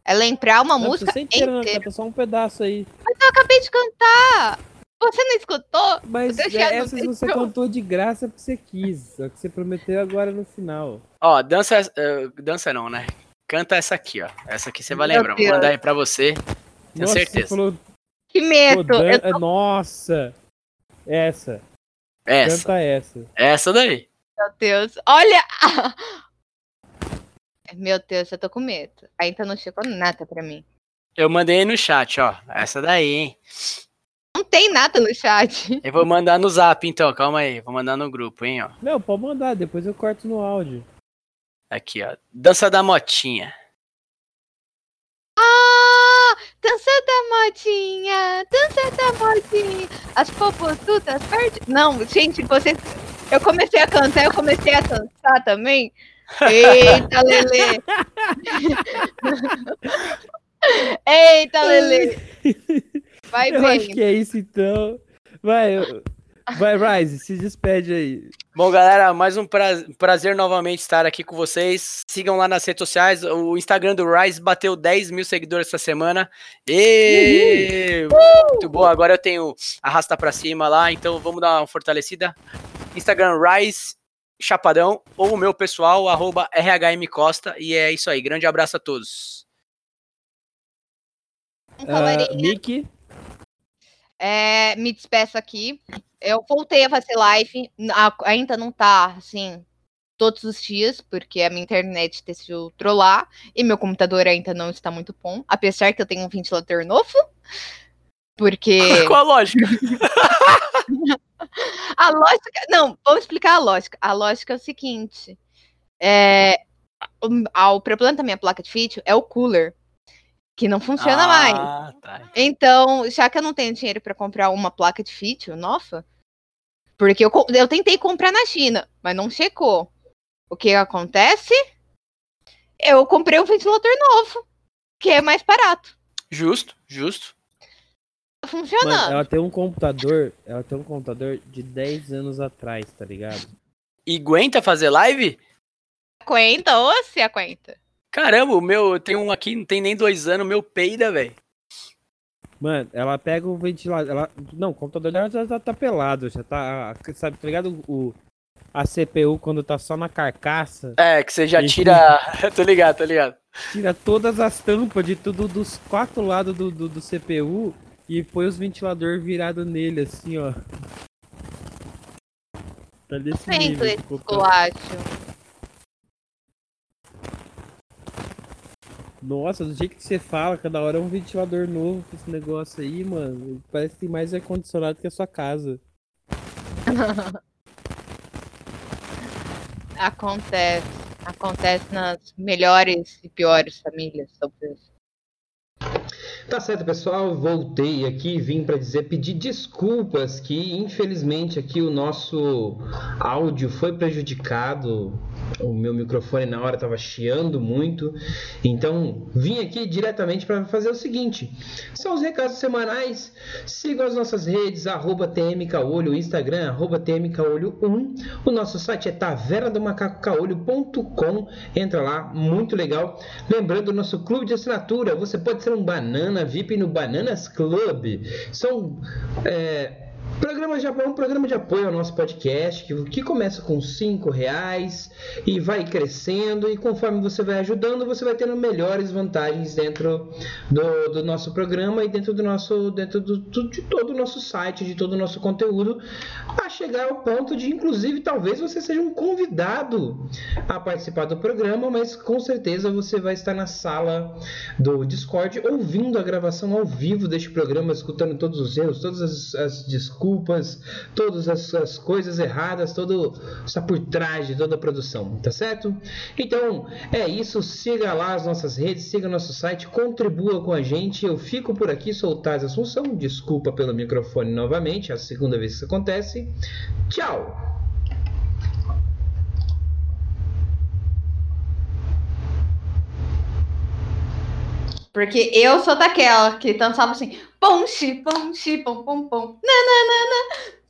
É lembrar uma Não música inteira, não, inteira. canta só um pedaço aí. Eu acabei de cantar! Você não escutou? Mas essas você como. cantou de graça porque você quis. Só que você prometeu agora no final. Ó, dança, eh, dança não, né? Canta essa aqui, ó. Essa aqui você vai Meu lembrar. Vou Deus. mandar aí pra você. Tenho Nossa, certeza. Você falou, Que pô, medo! dan- tô... Nossa! Essa. Essa. Canta essa. Essa daí. Meu Deus. Olha! Meu Deus, eu tô com medo. Ainda não chegou nada pra mim. Eu mandei aí no chat, ó. Essa daí, hein? Não tem nada no chat. Eu vou mandar no zap, então. Calma aí. Vou mandar no grupo, hein, ó. Não, pode mandar, depois eu corto no áudio. Aqui, ó. Dança da motinha. Ah! Dança da modinha! Dança da modinha! As popozudas perto. Não, gente, vocês. Eu comecei a cantar, eu comecei a dançar também. Eita, Lele! Eita, Lele! Vai Eu acho que é isso então. Vai, eu- vai, Rise, se despede aí. Bom, galera, mais um pra- prazer novamente estar aqui com vocês. Sigam lá nas redes sociais. O Instagram do Rise bateu 10 mil seguidores essa semana. E muito bom. Agora eu tenho arrasta pra cima lá, então vamos dar uma fortalecida. Instagram Rise Chapadão ou o meu pessoal, arroba RHM Costa. E é isso aí. Grande abraço a todos. Ah, galerinha, Miki, é, me despeço aqui. Eu voltei a fazer live. Ainda não tá assim todos os dias, porque a minha internet decidiu trollar e meu computador ainda não está muito bom, apesar que eu tenho um ventilador novo. Porque Qual a lógica? a lógica. Não, vamos explicar a lógica. A lógica é o seguinte: é, o, o problema da minha placa de vídeo é o cooler, que não funciona mais. Ah, tá. Então, já que eu não tenho dinheiro para comprar uma placa de vídeo nova, porque eu, eu tentei comprar na China, mas não chegou. O que acontece? Eu comprei um ventilador novo, que é mais barato. Justo, justo. Tá funcionando. mano, ela tem um computador, ela tem um computador de 10 anos atrás, tá ligado? E aguenta fazer live? Aguenta, ou se aguenta. Caramba, o meu, tem um aqui, não tem nem dois anos, o meu peida, velho. Mano, ela pega o ventilador. Ela... Não, o computador dela já tá, tá pelado, já tá. Sabe, tá ligado? O, a CPU quando tá só na carcaça, É, que você já tira. tô ligado, tô ligado. tira todas as tampas de tudo dos quatro lados do, do, do CPU e põe os ventiladores virados nele, assim, ó. Tá desse nível. esse ficou pra- Nossa, do jeito que você fala, cada hora é um ventilador novo com esse negócio aí, mano. Parece que tem mais ar-condicionado que a sua casa. Acontece. Acontece nas melhores e piores famílias, talvez. Tá certo, pessoal. Voltei aqui, vim para dizer, pedir desculpas que infelizmente aqui o nosso áudio foi prejudicado. O meu microfone na hora estava chiando muito. Então, vim aqui diretamente para fazer o seguinte: são os recados semanais. Sigam as nossas redes, arroba TMCaolho, Instagram, arroba TMCaolho1. O nosso site é tavernadomacacocaolho.com. Entra lá, muito legal. Lembrando, o nosso clube de assinatura, você pode ser um banana VIP no Bananas Club. São é, Programa de, um programa de apoio ao nosso podcast que, que começa com cinco reais e vai crescendo e conforme você vai ajudando você vai tendo melhores vantagens dentro do, do nosso programa e dentro do nosso dentro do, do, de todo o nosso site de todo o nosso conteúdo a chegar ao ponto de inclusive talvez você seja um convidado a participar do programa mas com certeza você vai estar na sala do Discord ouvindo a gravação ao vivo deste programa escutando todos os erros todas as, as discussões todas as, as coisas erradas, todo está por trás de toda a produção, tá certo? Então é isso, siga lá as nossas redes, siga nosso site, contribua com a gente. Eu fico por aqui, sou o Taz Assunção, desculpa pelo microfone novamente, é a segunda vez que isso acontece. Tchau! Porque eu sou daquela que tanto sabe assim, pom, xi, pom, xi, pom, pom, pom, nananana,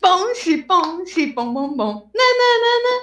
pom, xi, pom, xi, pom, pom, pom, nananana.